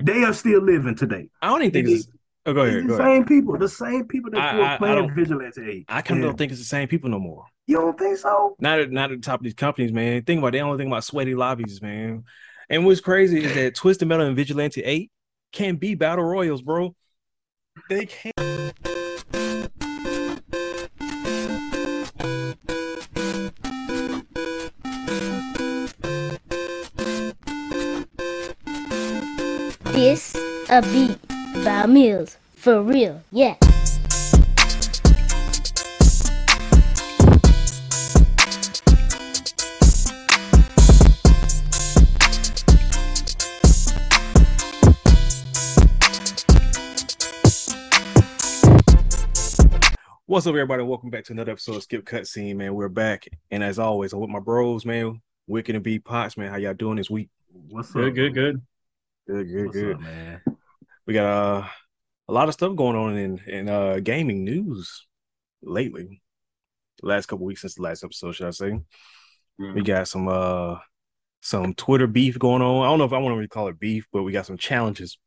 Mhm. They are still living today. I don't even think it's. Oh, go ahead. the Go same ahead. people, the same people that were playing Vigilante 8. I kind of don't think it's the same people no more. You don't think so? Not at not at the top of these companies, man. Think about it, they only think about sweaty lobbies, man. And what's crazy is that Twisted Metal and Vigilante 8 can be battle royals, bro. They can This a beat by Mills. For real, yeah. What's up, everybody? Welcome back to another episode of Skip Cutscene, man. We're back. And as always, I'm with my bros, man. Wicked and B Pots, man. How y'all doing this week? What's Good, up? good, good. Good, good, What's good. up, man? We got uh, a lot of stuff going on in in uh gaming news lately. The last couple weeks since the last episode, should I say? We got some uh some Twitter beef going on. I don't know if I want to really call it beef, but we got some challenges,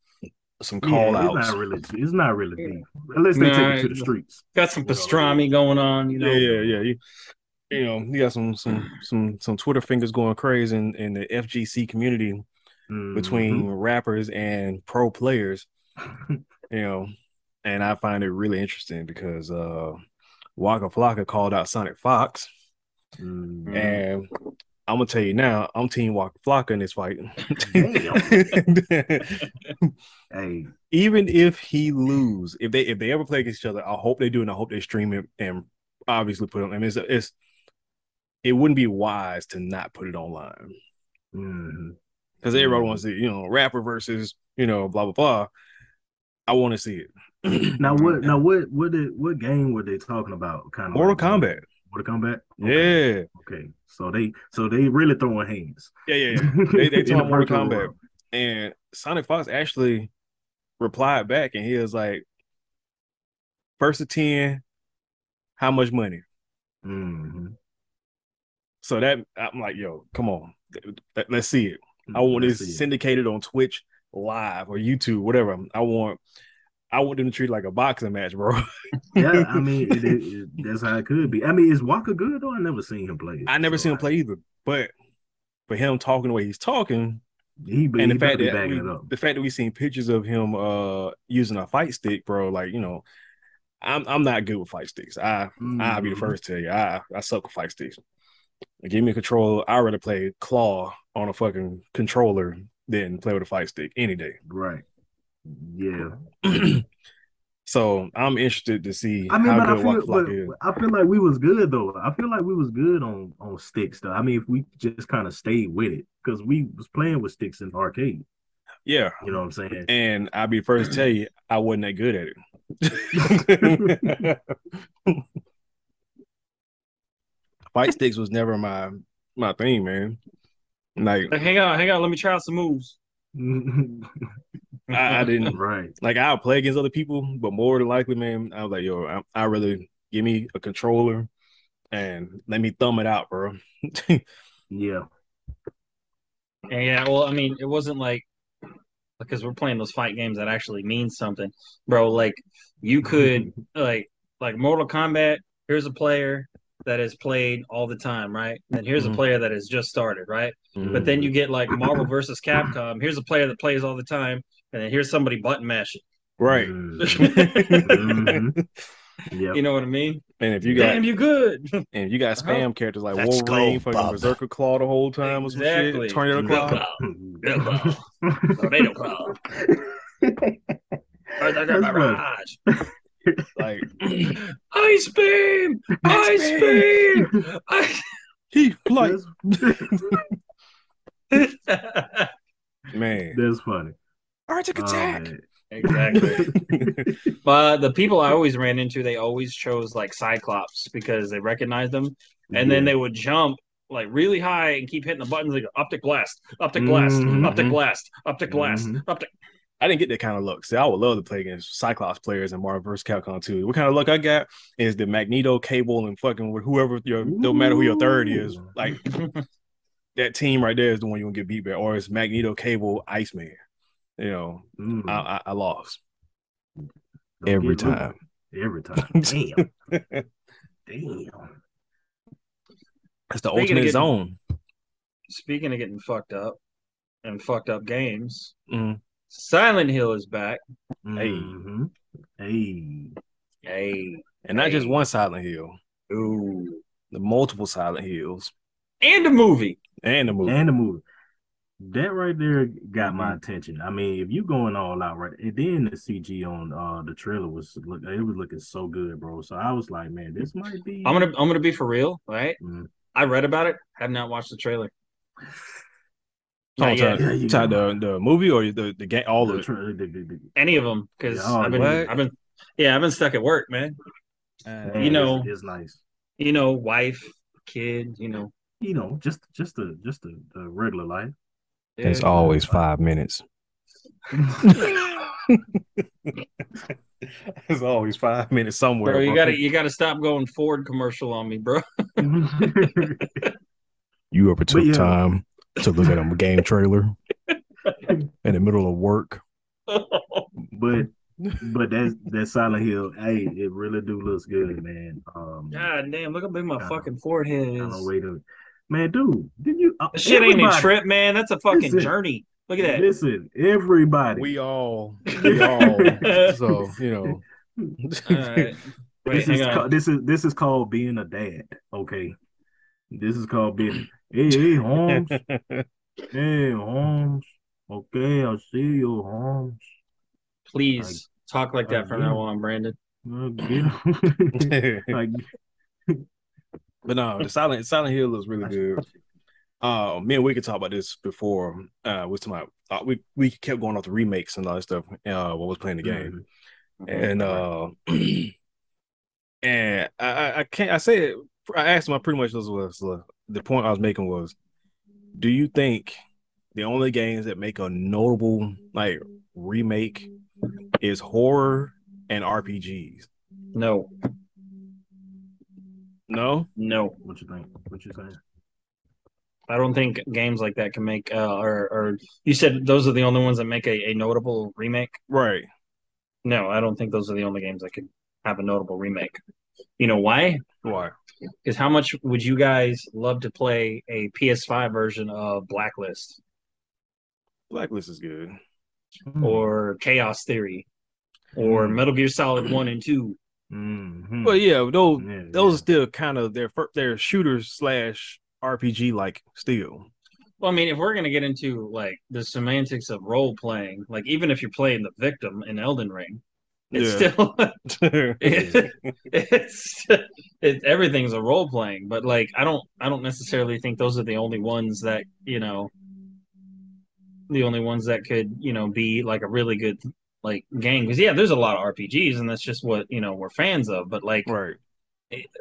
some call yeah, outs. It's not really. It's not really deep unless they Nah, take it to the streets. Got some pastrami going on, you know. Yeah, yeah, yeah. You, you know, you got some some some some Twitter fingers going crazy in, in the FGC community Mhm. between rappers and pro players. you know, and I find it really interesting because uh Waka Flocka called out Sonic Fox, Mhm. and I'm gonna tell you now, I'm Team Waka Flocka in this fight. hey, Even if he lose, if they if they ever play against each other, I hope they do, and I hope they stream it and obviously put it. on. I mean, it's, it's it wouldn't be wise to not put it online mhm. Because everybody wants to, you know, rapper versus you know, blah blah blah. I want to see it. now what? Now what? What did? What game were they talking about? Kind of Mortal like, Kombat. Mortal Kombat. Okay. Yeah, Okay. So they. So they really throwing hands. yeah, yeah. yeah. They they In talking Mortal Kombat, world. and Sonic Fox actually replied back, and he was like, first to ten, how much money? Mm-hmm. So that I'm like, yo, come on, Let- let's see it. I want Let's this it. syndicated on Twitch live or YouTube, whatever. I want, I want them to treat it like a boxing match, bro. yeah, I mean, it, it, it- that's how it could be. I mean, is Waka good though? I never seen him play. I never So seen him play either, but for him talking the way he's talking, He, be, and he the fact that we, it up. the fact that we seen pictures of him uh using a fight stick, bro, like you know, I'm I'm not good with fight sticks. I I'll be the Mhm. first to tell you, I I suck with fight sticks. Give me a controller. I'd rather play claw on a fucking controller than play with a fight stick any day. Right. Yeah. so I'm interested to see I mean, how but I feel, but is. I feel like we was good though. I feel like we was good on on sticks though. I mean, if we just kind of stayed with it, because we was playing with sticks in arcade. Yeah. You know what I'm saying? And I'll be first to tell you, I wasn't that good at it. Fight sticks was never my my thing, man. Like Like, hang on, hang on, let me try out some moves. I, I didn't right. like I'll play against other people, but more than likely, man, I was like, yo, I, I really give me a controller and let me thumb it out, bro. Yeah. And yeah, well, I mean, it wasn't like because we're playing those fight games that actually mean something, bro. Like you could like like Mortal Kombat. Here's a player that has played all the time, right? And here's Mhm. a player that has just started, right? Mm-hmm. But then you get like Marvel versus Capcom. Here's a player that plays all the time, and then here's somebody button mashing. right. Mhm. and Mhm. Yep. You know what I mean? And if you got Damn, you good. and you got spam characters like Let's Wolverine, go, fucking Bob. Berserker Claw the whole time or some Exactly. shit, Tornado Good Claw. Claw. Tornado Claw. That's funny. Barrage. Like Ice beam! Ice beam! Ice- he like man. that's funny. Arctic Oh, attack. man. exactly. But the people I always ran into, they always chose like Cyclops because they recognized them, and then they would jump like really high and keep hitting the buttons like optic blast, optic blast, Mhm. optic blast, optic blast, Mhm. optic. I didn't get that kind of luck. See, I would love to play against Cyclops players and Marvel vs. Capcom 2. What kind of luck I got is the Magneto, Cable, and fucking with whoever your no matter who your third is. Like that team right there is the one you want to get beat by, or it's Magneto, Cable, Iceman. you know, Mm. I, I, I lost Don't every get loose. time. Every time. Damn. Damn. It's the Speaking of ultimate getting- zone. Speaking of getting fucked up and fucked up games, Mhm. Silent Hill is back. Hey. Mhm. Hey. Hey, And not just one Silent Hill, ooh, the multiple Silent Hills and a movie. and the movie. And the movie. That right there got Mm-hmm. my attention. I mean, if you going all out right, and then the CG on uh the trailer was look, it was looking so good, bro. So I was like, man, this might be. I'm gonna I'm gonna be for real, right? Mm. I read about it, have not watched the trailer. Talking Not yet. about- Yeah, you talking the, the movie or the, the game, all the of the- the- the- Any of them because Yeah, oh, I've been what? I've been yeah I've been stuck at work, man. Uh, man, You know- it's, it's nice. You know, wife, kid, you know. You know, just just a just a, a regular life. It's always five minutes. It's always five minutes somewhere. Bro, you bro. gotta you gotta stop going Ford commercial on me, bro. You ever took yeah. time to look at a game trailer in the middle of work? but but that's that Silent Hill. Hey, it really do looks good, man. Um, God damn, look how big my Yeah. fucking forehead I don't is. wait a man, dude. Did you? Uh, That shit ain't a trip, man. That's a fucking Listen. journey. Look at that. Listen, everybody. We all, we all. so you know, All right. Wait, this is hang ca- this is this is called being a dad. Okay, this is called being. Hey, hey, Holmes. hey, Holmes. Okay, I see you, Holmes. Please talk like that from Again. now on, Brandon. Get- like, but no, the Silent Silent Hill is really good. Uh, me and we could talk about this before. Uh, we talking about uh, we we kept going off the remakes and all that stuff. Uh, what was playing the game, and uh, and I I- I can't I say it. I asked him. I pretty much this was uh, the point I was making was, do you think the only games that make a notable like remake is horror and RPGs? No, No, no. what you think? What you saying? I don't think games like that can make uh or or you said those are the only ones that make a, a notable remake? right. No, I don't think those are the only games that could have a notable remake. You know why? Why? Because how much would you guys love to play a PS5 version of Blacklist Blacklist is good. Hmm. or Chaos Theory or Mm. Metal Gear Solid 1 and 2? Mhm. Well, yeah, those Yeah, those are yeah. still kind of their their shooters slash RPG like still. Well, I mean, if we're going to get into like the semantics of role playing, like even if you're playing the victim in Elden Ring, it's Yeah. still it's it, everything's a role playing but like i don't i don't necessarily think those are the only ones that you know the only ones that could you know be like a really good like game because yeah there's a lot of rpgs and that's just what you know we're fans of but like right.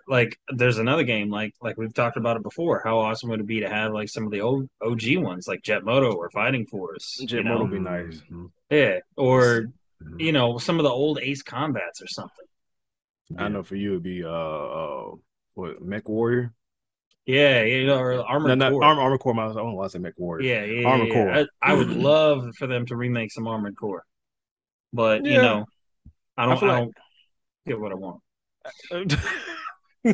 like there's another game like like we've talked about it before how awesome would it be to have like some of the old og ones like jet moto or fighting force Jet? Moto. would be nice. Mhm. yeah or. You know some of the old ace combats or something I know for you it'd be uh uh what Mech Warrior. yeah you know or armored No, not core. Armor Armor Core. I don't want to say Mech Warrior. Yeah, yeah, Armored yeah, Core. I, I would love for them to remake some Armored Core, but you know, I I don't. I, like- don't get what I want.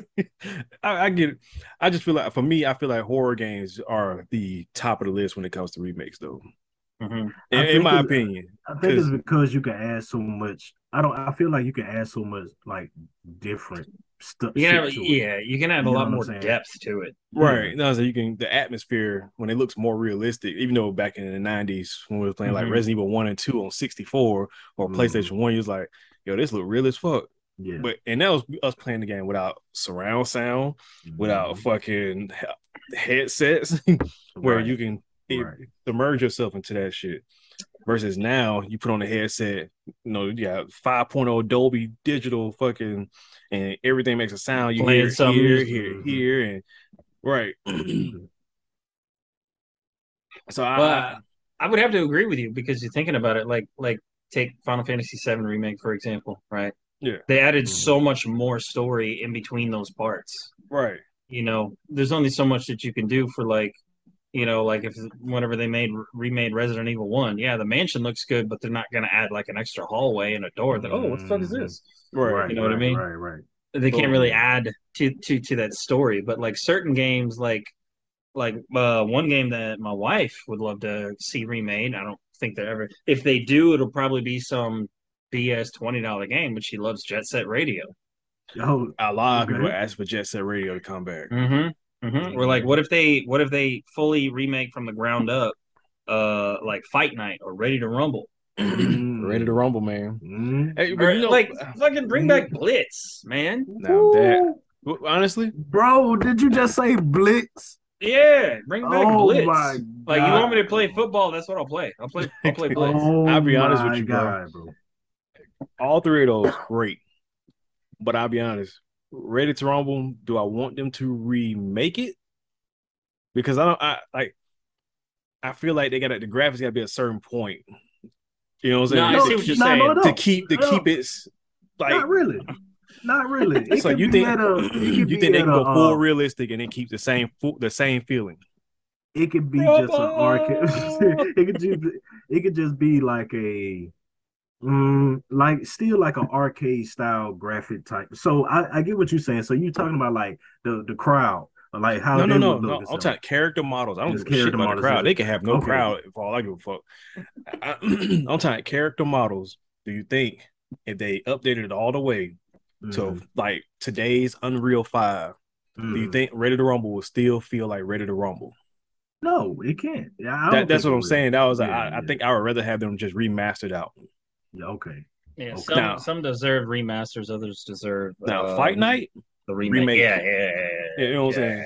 I, I get it. I just feel like for me, I feel like horror games are the top of the list when it comes to remakes, though. Mhm. In, in my opinion, I think it's 'Cause- because you can add so much. I don't. I feel like you can add so much like different stuff. You have, yeah, you can add You a lot more saying? depth to it. right? No, so you can the atmosphere when it looks more realistic. Even though back in the nineties when we were playing like Mhm. Resident Evil one and two on sixty four or Mhm. PlayStation one, you was like, "Yo, this look real as fuck." Yeah. But and that was us playing the game without surround sound, without Mhm. fucking headsets, where Right. you can it- Right. immerse yourself into that shit. Versus now, you put on a headset, you know, you got 5.0 Dolby digital fucking, and everything makes a sound. You Playing hear it some here, here, Mhm. here, and right. so I, But I would have to agree with you because you're thinking about it. Like, like take Final Fantasy VII remake for example, right? Yeah. They added Mhm. so much more story in between those parts. right, You know, there's only so much that you can do for like you know, like if whenever they made remade Resident Evil One, yeah, the mansion looks good, but they're not gonna add like an extra hallway and a door. That oh, what the fuck is Mhm. this? Right. You know what I mean? Right, right. They can't Oh, really add to to to that story. But like certain games, like like uh, one game that my wife would love to see remade. I don't think they're ever. If they do, it'll probably be some BS twenty dollar game. But she loves Jet Set Radio. Oh, A lot of people ask for Jet Set Radio to come back. Mm-hmm. Mm-hmm. We're like, what if they what if they fully remake from the ground up, uh, like Fight Night or Ready to Rumble, mm, Ready to rumble, man. mm. Hey, or you know, like fucking bring back Blitz, man. now that honestly, Bro, did you just say Blitz? Yeah, bring back Oh Blitz. my Like you want me to play football? That's what I'll play. I'll play. I'll play Blitz. Oh, I'll be honest with my you, bro. Bro. all three of those great. But I'll be honest, Ready to Rumble, do I want them to remake it? Because I don't I like I feel like they got the graphics gotta be a certain point. You know what I'm saying? No, I No, see what you're no, saying. no, no. to keep to keep it like Not really. Not really. It so you think a- you think they at can a, go full uh, realistic and then keep the same the same feeling? It could be just an arcade. it could just it could just be like a mm, like still like an arcade style graphic type. So I, I get what you're saying. So you're talking about like the the crowd, like how No, no, no, no. I'm talking character models. I don't Just give a shit about the crowd. They can have no Okay. crowd for all I give a fuck. I, I'm talking character models. Do you think if they updated it all the way to Mhm, like today's Unreal Five, do you mhm. think Ready to Rumble will still feel like Ready to Rumble? No, it can't. Yeah, I That, that's what I'm will. saying. That was Yeah, I, I think I would rather have them just remastered out. Yeah, okay. Yeah, Okay. some Now- some deserve remasters, others deserve Now, uh, Fight Night, the remake. remake. Yeah, yeah, yeah, you know what I'm saying?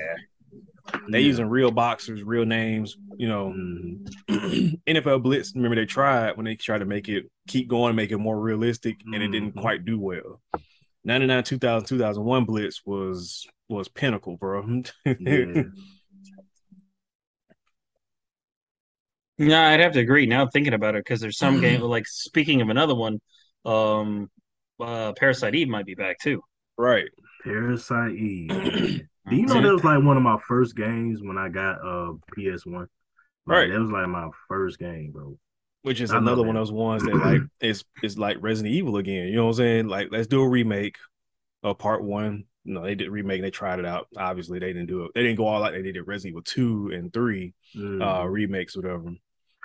They Yeah. using real boxers, real names. You know, Mhm. NFL Blitz. Remember they tried when they tried to make it keep going, make it more realistic, and it didn't Mhm. quite do well. 99, 2000, 2001 Blitz was was pinnacle, bro. Yeah. No, I'd have to agree. Now thinking about it because there's some game like speaking of another one, um, uh, Parasite Eve might be back too. right. Parasite Eve. Do you know that was like one of my first games when I got uh PS1? Like, Right. That was like my first game, bro. Which is I another one of those ones that like is is like Resident Evil again. You know what I'm saying? Like let's do a remake of part one. No, they did remake. They tried it out. Obviously, they didn't do it. They didn't go all like they did at Resident Evil two and three Mhm. uh remakes, whatever,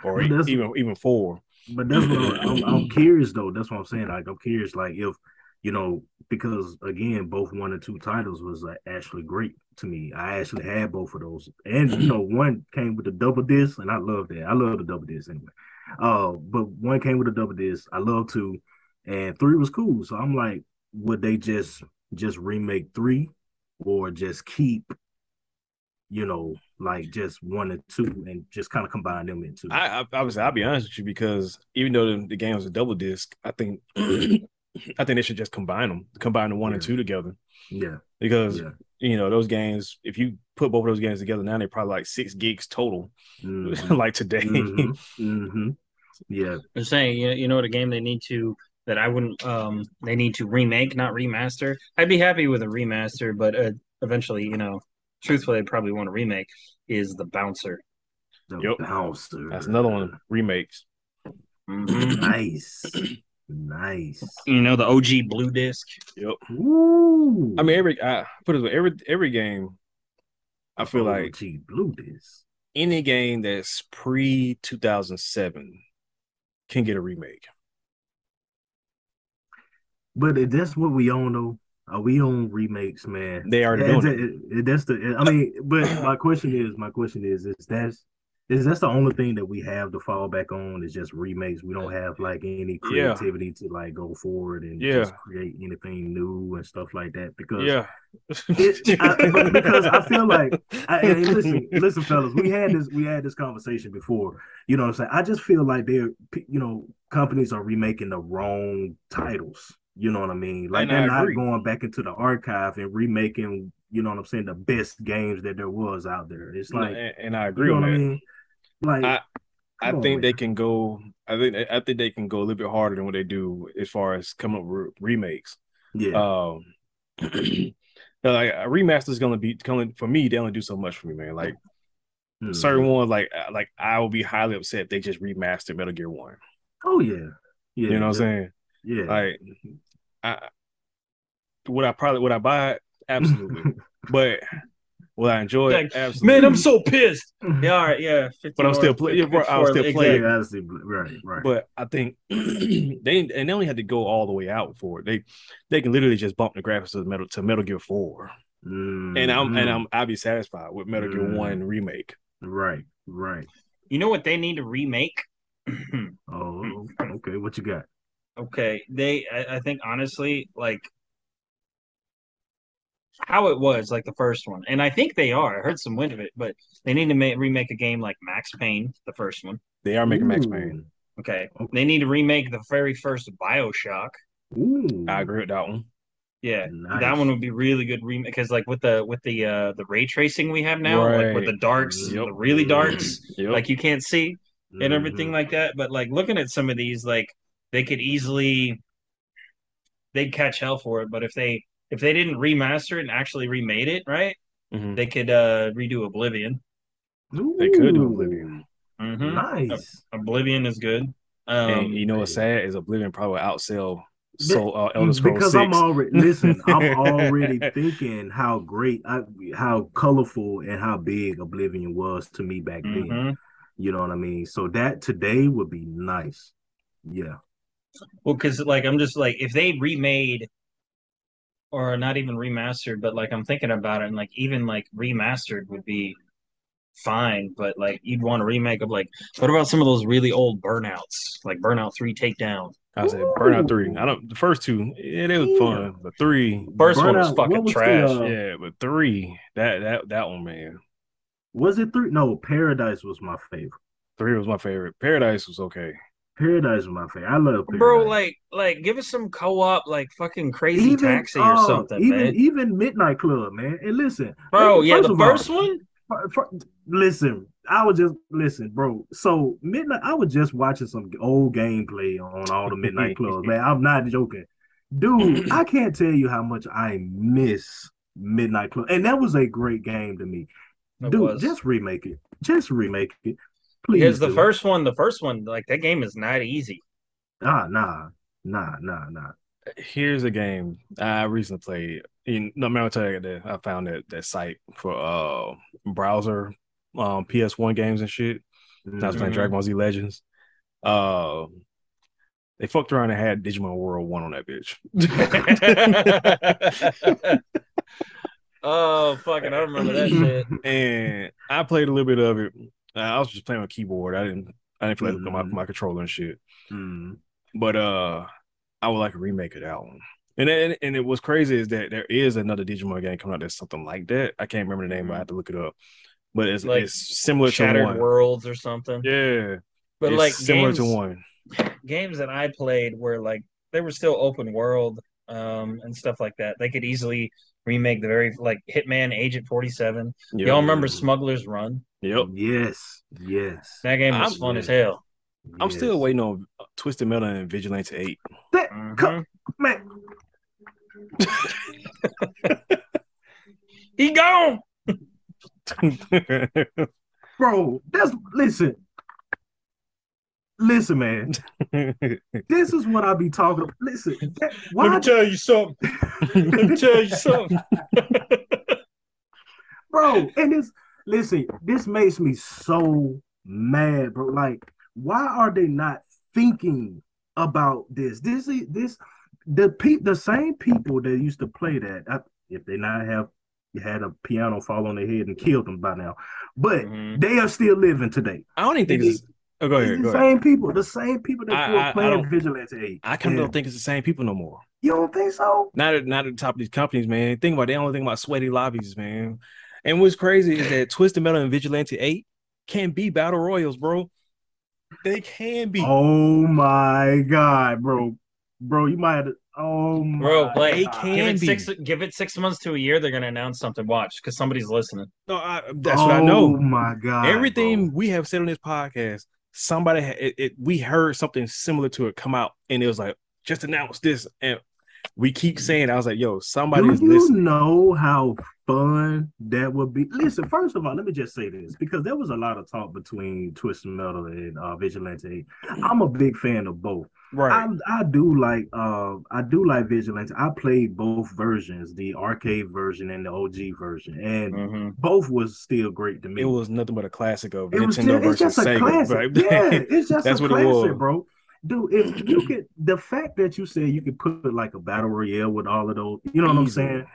or even even four. But that's what I'm, I'm, curious though. That's what I'm saying. Like I'm curious, like if you know, because again, both one and two titles was like, actually great to me. I actually had both of those, and you know, one came with the double disc, and I love that. I love the double disc anyway. Uh, but one came with a double disc. I love two, and three was cool. So I'm like, would they just just remake three, or just keep, you know, like just one and two, and just kind of combine them into? I, I obviously I'll be honest with you because even though the, the game was a double disc, I think I think they should just combine them, combine the one and two together yeah, because yeah. you know those games. If you put both of those games together now, they're probably like six gigs total. Mhm. like today, Mhm, mhm. Yeah, I'm saying, you know, you know what a game they need to that I wouldn't um they need to remake, not remaster. I'd be happy with a remaster, but uh, eventually, you know, truthfully, I'd probably want to remake. Is the bouncer? the Yep. bouncer. that's another one remakes. Mhm. Nice, nice. you know, the OG blue disc. Yep. Ooh, I mean, every I put it this every every game. I feel like gee, blue disc. any game that's pre two thousand seven can get a remake. But that's what we all though. Are we on remakes, man? They Yeah, doing it- it- it- that's the. I mean, but my question is, my question is, is that's is that's the only thing that we have to fall back on is just remakes. We don't have like any Yeah. creativity to like go forward and Yeah. just create anything new and stuff like that. Because Yeah, It- I- because I feel like- I, hey, listen, listen, fellas, we had this we had this conversation before. You know what I'm saying? I just feel like they're you know, companies are remaking the wrong titles. You know what I mean? Like And they're not going back into the archive and remaking, you know what I'm saying, the best games that there was out there. It's like and, and I you agree know on what that. I mean? Like I- I come on, think they man. can go. I think I think they can go a little bit harder than what they do as far as coming up with remakes. yeah. Um, like a remaster is gonna be coming for me. They only do so much for me, man. Like Mhm. certain ones like uh, like I would be highly upset if they just remastered Metal Gear One. Oh yeah, yeah. you know what I'm saying? Yeah. Like, I would I probably would I buy it? Absolutely. but will I enjoy Like, it? Absolutely. Man, I'm so pissed. Yeah, all right, yeah. But I'm still playing. yeah, I'll 54, still play it. yeah, right, right. But I think they and they only had to go all the way out for it. They they can literally just bump the graphics to Metal to Metal Gear Four, and I'm and. I'm I'll be satisfied with Metal Gear Mhm. One remake. right, right. You know what they need to remake? Oh, okay. What you got? Okay, they. I, I think honestly, like how it was, like the first one, and I think they are. I heard some wind of it, but they need to make remake a game like Max Payne, the first one. They are making Max Ooh. Payne. Okay, Okay. they need to remake the very first Bioshock. Ooh, I agree with that one. Yeah, Nice. that one would be really good remake because like with the with the uh the ray tracing we have now, like with the darks, Yep. the really darks, Yep. like you can't see and everything Mhm. like that. But like looking at some of these, like they could easily they'd catch hell for it. But if they if they didn't remaster it and actually remade it, right, Mhm. they could uh redo Oblivion. They could do Ooh, Oblivion. hmm Nice. Oblivion is good. Um, and you know what's sad is Oblivion probably outsell so uh, Elder Scrolls because 6. I'm already listen. I'm already thinking how great, I, how colorful, and how big Oblivion was to me back then. mhm. You know what I mean? So that today would be nice. Yeah. Well, because like I'm just like if they remade or not even remastered, but like I'm thinking about it, and like even like remastered would be fine, but like you'd want a remake of like what about some of those really old burnouts, like Burnout Three Takedown? I said Burnout 3. I don't the first two, yeah, they was Yeah. fun. But three, First one was fucking what was the, trash. uh, yeah, but three, that that that one, man. Was it three? No, Paradise was my favorite. Three was my favorite. Paradise was okay. Paradise was my favorite. I love Paradise. Bro, like like give us some co-op like fucking crazy taxi or oh, something, even man. even Midnight Club, man. And listen, Bro, yeah, the of all, first one. fir- fir- listen, I was just listen, bro. So midnight, I was just watching some old gameplay on all the Midnight Clubs, man. I'm not joking, dude. I can't tell you how much I miss Midnight Club, and that was a great game to me, It dude. was. Just remake it, just remake it, please. Because the first one, the first one, like that game is not easy. ah, nah, nah, nah, nah. Here's a game I recently played. You no matter tell you that I found that that site for uh browser um PS1 games and shit. And I was playing Mhm. Dragon Ball Z Legends. Uh, they fucked around and had Digimon World One on that bitch. oh fucking! I remember that shit. and I played a little bit of it. Uh, I was just playing with keyboard. I didn't. I didn't feel like looking at Mhm. my, my controller and shit. Mm. But uh, I would like a remake of that one. And and, and it was crazy is that there is another Digimon game coming out that's something like that. I can't remember the name, I have to look it up. But it's Like it's similar to Shattered one. Worlds or something. Yeah, but like similar games, to one. games that I played were like they were still open world um and stuff like that. They could easily remake the very like Hitman Agent Forty Seven. Yep. Y'all remember Smuggler's Run? Yep. Yes, yes. That game was I'm- fun as hell. I'm yes. still waiting on Twisted Metal and Vigilante Eight. That, Mhm. man, He gone. bro, that's listen. Listen, man. This is what I be talking about. Listen, that, Let me why, tell you something. Let me tell you something. bro? And this, listen, this makes me so mad, bro. Like, why are they not thinking about this? This is this the pe- the same people that used to play that. I, if they not have had a piano fall on their head and killed them by now, but Mhm. they are still living today. I don't even think It it's. Oh, go ahead. It's Go the ahead. same people, the same people that I- were I- I playing Vigilante 8. I kind of Yeah. don't think it's the same people no more. You don't think so? Not at not at the top of these companies, man. Think about it, they only think about sweaty lobbies, man. And what's crazy is that Twisted Metal and Vigilante 8 can be battle royals, bro. They can be. Oh my god, bro. Bro, you might have to, oh my Bro, like They can give it be. six give it six months to a year, they're gonna announce something. Watch, because somebody's listening. No, I, that's what I oh know. Oh my god. Everything bro. we have said on this podcast, somebody it, it, we heard something similar to it come out, and it was like just announce this, and we keep saying, I was like, yo, Do somebody's you listening. know how fun that would be? Listen, first of all, let me just say this because there was a lot of talk between Twisted Metal and uh, Vigilante. I'm a big fan of both. Right. I, I do like uh I do like Vigilante. I played both versions, the arcade version and the OG version, and Mhm. both was still great to me. it was nothing but a classic of It was Nintendo just, versus Sega. right? Yeah, it's just That's a what it classic, was. bro. Dude, if you could, the fact that you said you could put like a battle royale with all of those, you know what I'm saying,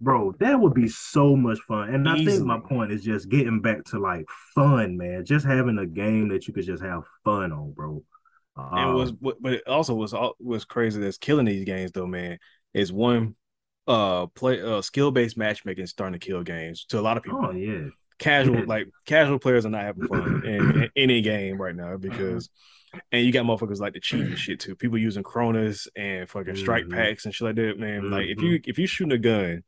bro? That would be so much fun. And I think my point is just getting back to like fun, man. Just having a game that you could just have fun on, bro. And Um, was but but it also was all was crazy that's killing these games though, man. Is one uh play uh skill based matchmaking starting to kill games to a lot of people. oh yeah, casual like casual players are not having fun in, in any game right now because and you got motherfuckers like the cheat and shit too. People using Cronus and fucking strike Mhm. packs and shit like that, man. Like if you if you shooting a gun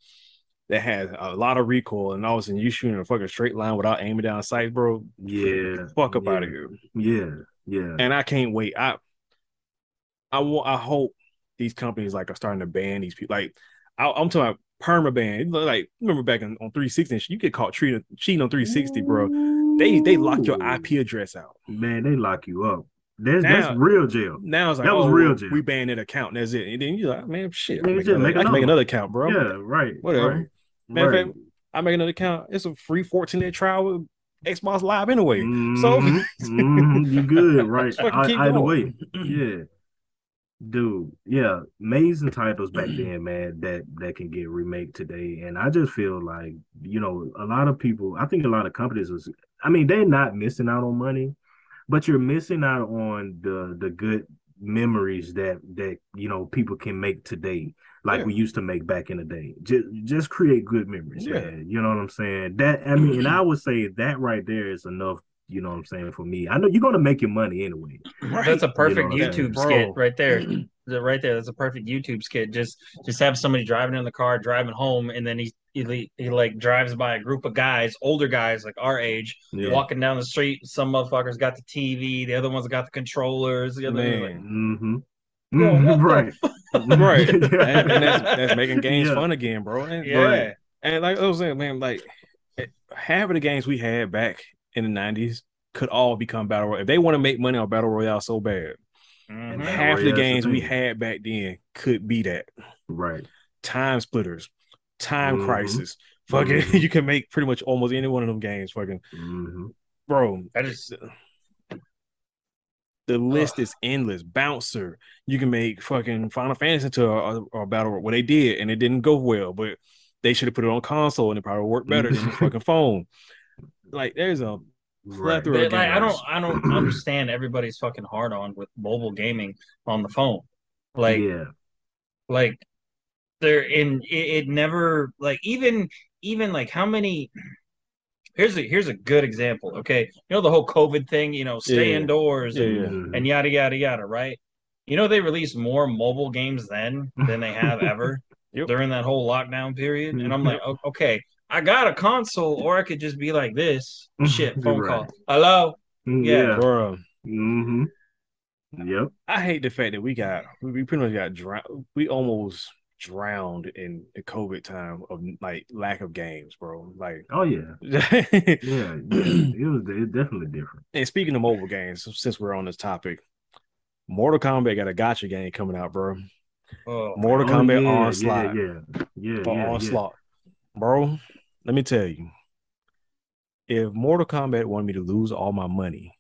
that has a lot of recoil and all of a sudden you shooting a fucking straight line without aiming down sight, bro. yeah, Fuck up yeah, out of here. Yeah, yeah. And I can't wait. I I want I hope these companies like are starting to ban these people. Like I, I'm talking about perma ban. Like remember back on, on 360, and shit, you get caught cheating cheating on 360, bro. They they lock your IP address out. Man, they lock you up. That's Now- that's real jail. Now it's like That was oh, real jail. we banned that account. And that's it. And then you're like, man, shit. I can make, another, make I can make another account, bro. Yeah, right. Whatever. Right. Matter of right. fact, I make another account. It's a free 14 day trial with Xbox Live anyway. So Mhm, mhm, you good, right? I, either way, yeah, dude, yeah, amazing titles back then, man. That that can get remake today, and I just feel like you know a lot of people. I think a lot of companies is. I mean, they're not missing out on money, but you're missing out on the the good memories that that you know people can make today like Yeah. we used to make back in the day just just create good memories Yeah. man you know what i'm saying that i mean and i would say that right there is enough you know what i'm saying for me i know you're gonna make your money anyway That's a perfect You know what I'm saying? YouTube Bro. skit right there. Right there. That's a perfect YouTube skit. Just just have somebody driving in the car, driving home, and then he he, he like drives by a group of guys, older guys like our age, yeah walking down the street. Some motherfuckers got the TV, the other ones got the controllers. The other ones like, mm-hmm Yo, right right. and, and that's, that's making games Yeah. fun again, bro. And, yeah, Right. and like I was saying, man, like eh, half of the games we had back in the 90s could all become battle royale. If they want to make money on battle royale so bad, Mhm. And half the Royale's the games we had back then could be that. right Time splitters, time Mhm. crisis. Fucking, Mhm. you can make pretty much almost any one of them games. Fucking, hmm bro, I just the list is endless. Bouncer, you can make fucking Final Fantasy into a, a, a battle. royale. Well, they did, and it didn't go well, but they should have put it on console, and it probably worked better than the fucking phone. Like, there's a right Plethora- like I don't. I don't understand everybody's fucking hard on with mobile gaming on the phone. Like yeah like there in it, it never like even even like how many here's a here's a good example okay you know the whole covid thing you know stay Yeah. indoors Yeah, and, yeah. And yada yada yada right you know they released more mobile games then than they have ever Yep. during that whole lockdown period and i'm like okay i got a console or i could just be like this shit phone call hello Mm, Yeah. bro. Mm-hmm. Yep. I hate the fact that we got we we pretty much got drowned. We almost drowned in the COVID time of like lack of games, bro. Like, Oh yeah. Yeah. yeah. It was it definitely different. And speaking of mobile games, since we're on this topic, Mortal Kombat got a gacha game coming out, bro. oh, Mortal Oh, Kombat yeah, Onslaught Yeah, yeah, yeah, for yeah, yeah. Onslaught, bro. Let me tell you, if Mortal Kombat wanted me to lose all my money,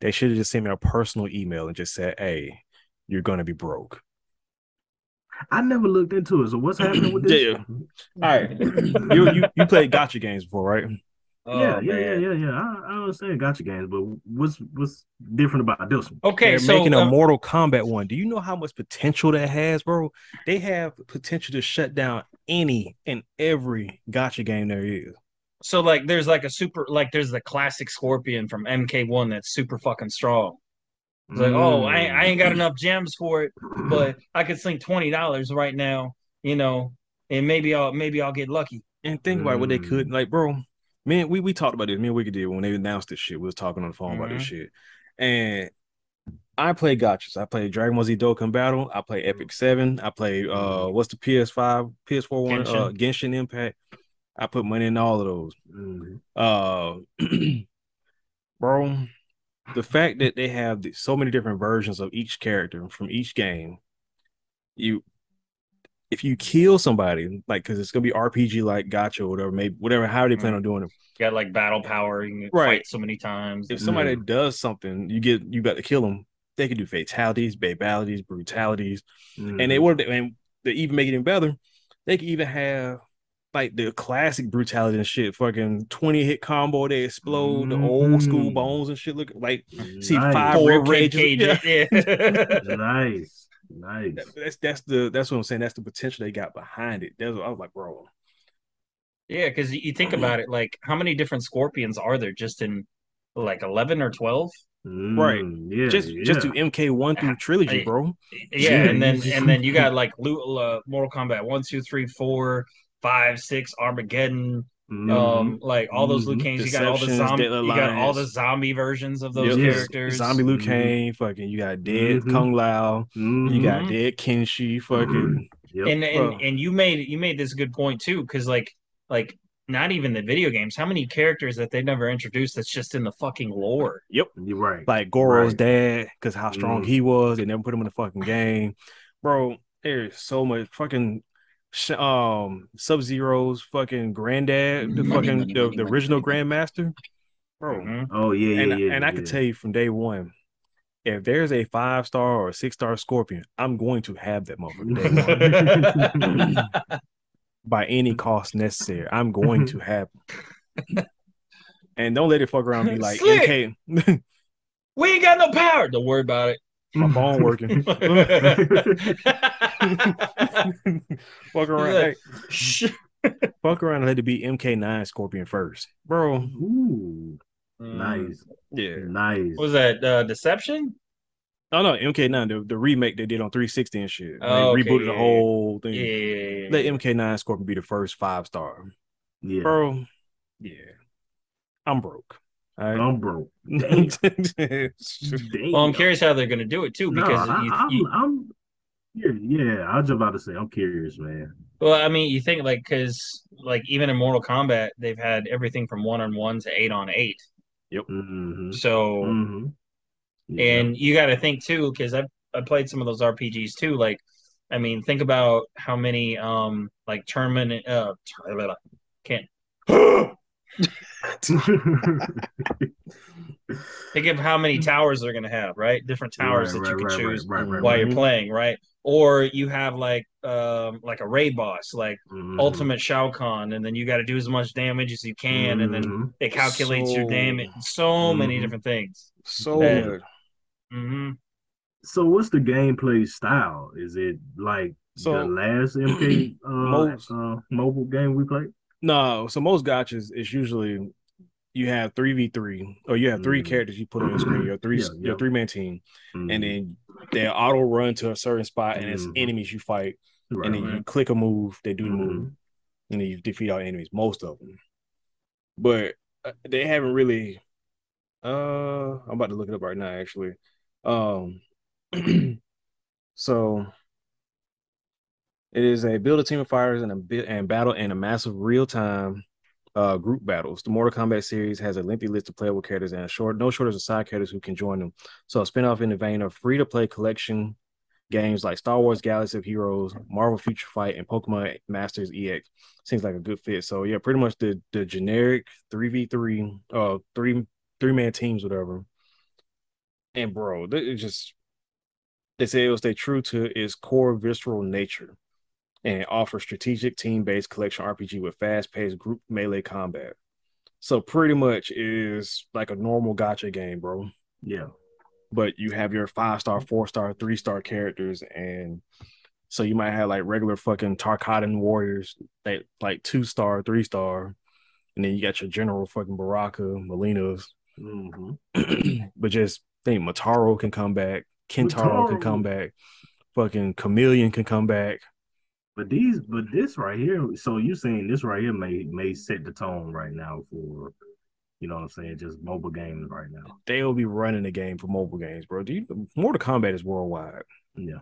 they should have just sent me a personal email and just said, "Hey, you're gonna be broke." I never looked into it. So what's happening with this? Yeah. All right, you you you played gacha games before, right? oh, yeah, yeah, yeah, man. yeah, yeah. I, I understand gacha games, but what's what's different about this one? okay They're so making a um, Mortal Kombat one. Do you know how much potential that has, bro? They have potential to shut down any and every gacha game there is. So like there's like a super like there's the classic Scorpion from MK1 that's super fucking strong. It's like, oh, I, I ain't got enough gems for it, but I could sink twenty dollars right now, you know, and maybe I'll maybe I'll get lucky. And think about what they could Mm. like, bro. Man, we we talked about this. Me and Wicked did when they announced this shit. We was talking on the phone about this shit, and I play gachas. I play Dragon Ball Z Dokkan Battle. I play Epic Seven. I play uh, what's the PS5, PS4 one? Uh, Genshin. Genshin Impact. I put money in all of those. Mhm. Uh, bro, the fact that they have the- so many different versions of each character from each game, you, if you kill somebody, like because it's gonna be RPG like gacha or whatever, maybe whatever, how they plan on doing it. You got like battle power. You can Right. fight so many times. If somebody does something, you get you got to kill them. They can do fatalities, babalities, brutalities, and they Mhm. would and they even make it even better. They can even have like the classic brutality and shit, fucking twenty hit combo. They explode the old school Mhm. bones and shit. Look like see Nice. five Four rib rib cages. cages. Yeah. nice, nice. That- that's that's the that's what I'm saying. That's the potential they got behind it. That's what I was like, bro. Yeah, because you think about it, like how many different scorpions are there just in like eleven or twelve? Right. Mm, Yeah, just yeah. just do MK one through trilogy, bro. Yeah, Yeah, and then you- and then you got like Lu- uh, Mortal Kombat one, two, three, four, five, six, Armageddon, Mhm. um, like all those Liu Mhm. Kangs. You got all the zombie, you got all the zombie versions of those Yep. characters. Zombie Liu Mhm. Kang, fucking you got dead Mhm. Kung Lao, you got Mhm. dead Kenshi, fucking Yep. and and, Bro. and you made you made this good point too because like like not even the video games how many characters that they've never introduced that's just in the fucking lore Yep, You're right. like Goro's Right. dad, because how strong Mm. he was. They never put him in the fucking game, bro. There's so much fucking sh- um Sub Zero's fucking granddad, the fucking the, the original grandmaster, bro. Mhm. oh yeah, yeah, and yeah. and I yeah. could tell you from day one, if there's a five star or a six star Scorpion, I'm going to have that motherfucker day one. by any cost necessary. I'm going to have. him. and don't let it fuck around and be like Slick. MK. we ain't got no power don't worry about it My phone working. fuck around. Hey, Shh. fuck around and let it be MK9 Scorpion first. Bro. Ooh, Mm. nice, Yeah. nice. What was that uh, deception Oh no, MK9, the, the remake they did on 360 and shit. They Oh, okay, rebooted the whole thing. yeah, yeah, yeah, yeah. Let MK9 Scorpion be the first five star. yeah, Bro. Yeah. I'm broke. All right. I'm broke. Damn. Damn. well i'm curious how they're gonna do it too No, because I, you, I'm, you, I'm, yeah, yeah. I was about to say, I'm curious, man. Well, I mean, you think like because like even in Mortal Kombat, they've had everything from one on one to eight on eight. Mm-hmm. So, Mm-hmm. and you got to think too, because I I played some of those RPGs too. Like, I mean, think about how many um like tournament uh can't think of how many towers they're gonna have, right? Different towers that you can choose right, right, while right. you're playing, right? Or you have like um like a raid boss, like Mhm. ultimate Shao Kahn, and then you got to do as much damage as you can, and then Mhm. it calculates your damage. So many Mhm. different things. so That- good. hmm So, what's the gameplay style? Is it like So- the last MK uh, Most- uh, mobile game we played? No, so most gachas is usually you have three v three, or you have three Mm. characters you put on the screen, your three Yeah, your three man team, Mhm. and then they auto run to a certain spot, and it's Mhm. enemies you fight, Right, and then right. you click a move, they do the move, and then you defeat all enemies, most of them. But uh, they haven't really. Uh, I'm about to look it up right now, actually. Um, so it is a build a team of fighters and a bit and battle in a massive real time uh group battles. The Mortal Kombat series has a lengthy list of playable characters and a short no shortage of side characters who can join them. So a spin-off in the vein of free to play collection games like Star Wars Galaxy of Heroes, Marvel Future Fight, and Pokemon Masters EX seems like a good fit. So yeah, pretty much the the generic 3v3 uh three three man teams, whatever. And bro, it just they say it will stay true to its core visceral nature and offer strategic team-based collection RPG with fast-paced group melee combat. So pretty much is like a normal gacha game, bro. Yeah. But you have your five-star, four-star, three-star characters, and so you might have like regular fucking Tarkatan warriors that like two-star, three-star, and then you got your general fucking Baraka, Mileenas, Mm-hmm. but just think Motaro can come back, Kintaro can come back, fucking Chameleon can come back. But these, but this right here. So you saying this right here may may set the tone right now for You know what I'm saying? Just mobile games right now. They will be running the game for mobile games, bro. Do you, Mortal Kombat is worldwide. Yeah.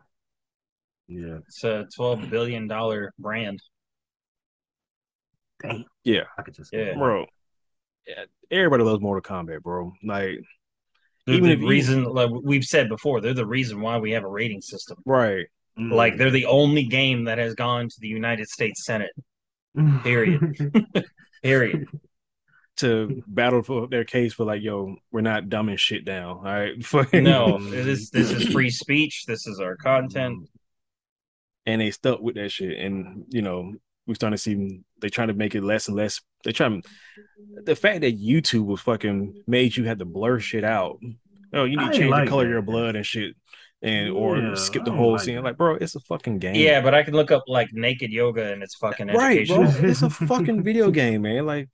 Yeah. It's a twelve billion dollar brand. Damn. Yeah. I could just Yeah. bro. Yeah, everybody loves Mortal Kombat, bro. Like, They're Even the if you- reason, like we've said before, they're the reason why we have a rating system. right? Mm. Like they're the only game that has gone to the United States Senate. period. Period. To battle for their case for like, yo, we're not dumbing shit down. All right. Fucking- No, this this is free speech. This is our content. and they stuck with that shit. And you know, we starting to see they trying to make it less and less. They trying the fact that YouTube was fucking made you had to blur shit out. Oh, you need to change like the color of your blood and shit, and or Yeah, skip the whole like scene. that. Like, bro, it's a fucking game. Yeah, but I can look up like naked yoga and it's fucking right, educational. bro. It's a fucking video game, man. Like,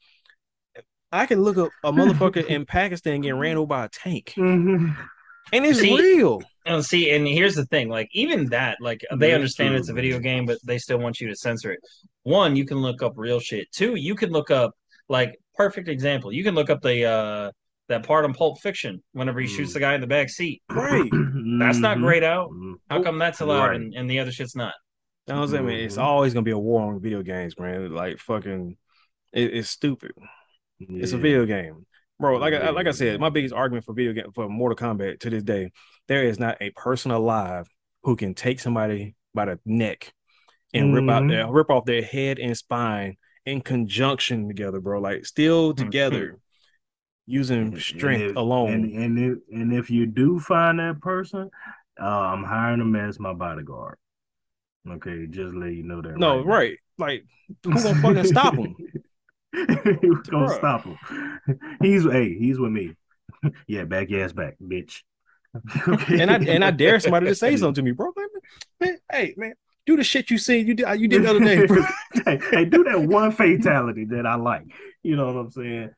I can look up a motherfucker in Pakistan getting ran over by a tank, and it's See, real. And see, and here's the thing: like even that, like they That's understand true, it's a video man. game, but they still want you to censor it. One, you can look up real shit. Two, you can look up like perfect example. You can look up the uh that part in Pulp Fiction whenever he shoots Mm. the guy in the back seat. Right. That's not Mhm. grayed out. Mhm. How come that's allowed Right. and, and the other shit's not? You know what I'm saying, man? It's always gonna be a war on video games, man. Like fucking, it, it's stupid. It's a video game, bro. Like I, like I said, my biggest argument for video game for Mortal Kombat to this day, there is not a person alive who can take somebody by the neck and rip out Mhm. their rip off their head and spine in conjunction together, bro. Like still together, using strength and if, alone. And, and if and if you do find that person, uh, I'm hiring them as my bodyguard. Okay, just let you know that. no, now. right? Like who gonna fucking stop him? Who's gonna Bruh. stop him? He's hey, he's with me. yeah, back your ass back, bitch. Okay. and I and I dare somebody to say something to me, bro. Man, man, hey man, do the shit you seen you did you did the other day, bro. hey, hey, do that one fatality that I like. You know what I'm saying?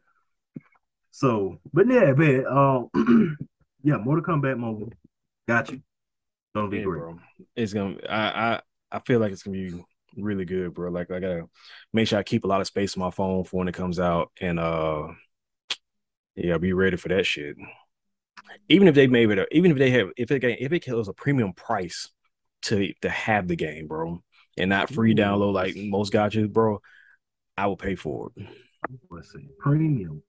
So, but yeah, man. Um, yeah, Mortal Kombat Mobile. Got you. Gonna be Yeah, great. bro. It's gonna. I I I feel like it's gonna be really good, bro. Like I gotta make sure I keep a lot of space on my phone for when it comes out, and uh, yeah, be ready for that shit. Even if they made it, even if they have, if it if it was a premium price to to have the game, bro, and not free download like most gachas, bro, I will pay for it. Let's see. Premium.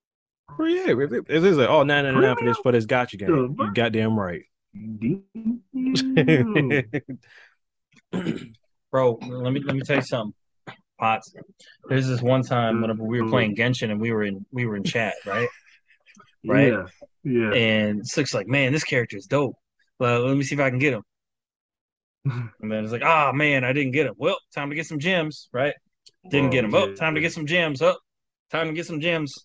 Bro, yeah, it, it's like oh nine ninety nine for this for this gacha game, Yeah, bro. you goddamn right. Bro, let me let me tell you something. Potts. There's this one time whenever we were playing Genshin and we were in we were in chat, right? Right. Yeah. Yeah. And Slick's like, man, this character is dope. Well, let me see if I can get him. And then it's like, ah, man, I didn't get him. Well, time to get some gems, right? Didn't get him. Oh, time to get some gems. Oh, time to get some gems.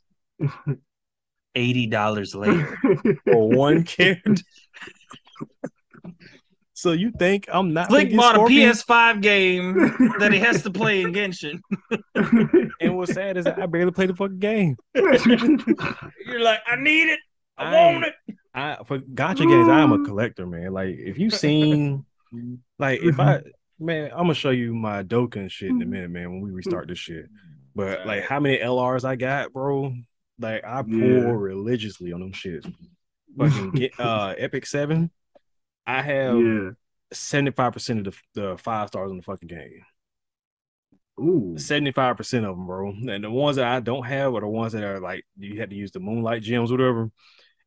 Eighty dollars later. For one character. so you think I'm not thinking bought a PS5 game that he has to play in Genshin. And what's sad is I barely played the fucking game. You're like, I need it. I, I- want it. I for gacha games, I am a collector, man. Like if you've seen like if I man, I'm gonna show you my Dokkan shit in a minute, man, when we restart this shit. But like how many LRs I got, bro? Like I pour Yeah. religiously on them shits. Fucking get uh Epic Seven. I have yeah. 75% of the, the five stars in the fucking game. Ooh. 75% of them, bro. And the ones that I don't have are the ones that are like you had to use the moonlight gems, whatever.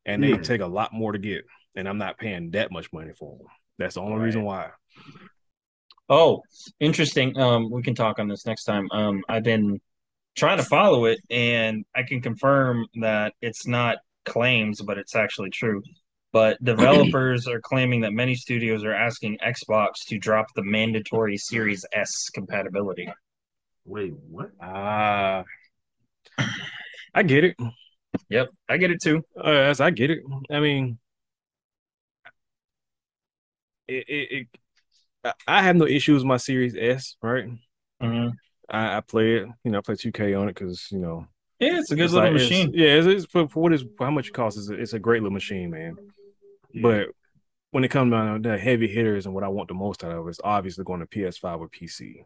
And they Yeah. take a lot more to get. And I'm not paying that much money for them. That's the only Right. reason why. Oh, interesting. Um, we can talk on this next time. Um, I've been trying to follow it, and I can confirm that it's not claims, but it's actually true. But developers are claiming that many studios are asking Xbox to drop the mandatory Series S compatibility. Wait, what? Ah, I get it. Yep, I get it too. Uh, yes, I get it. I mean, it, it, it I- have no issues with my Series S, right? Mhm. I, I play it, you know, I play 2K on it because, you know, Yeah, it's a good it's little like- it's- machine. yeah, it's, it's for, for what is how much it costs. It's a, it's a great little machine, man. Yeah. But when it comes down to the heavy hitters and what I want the most out of, it's obviously going to PS5 or PC.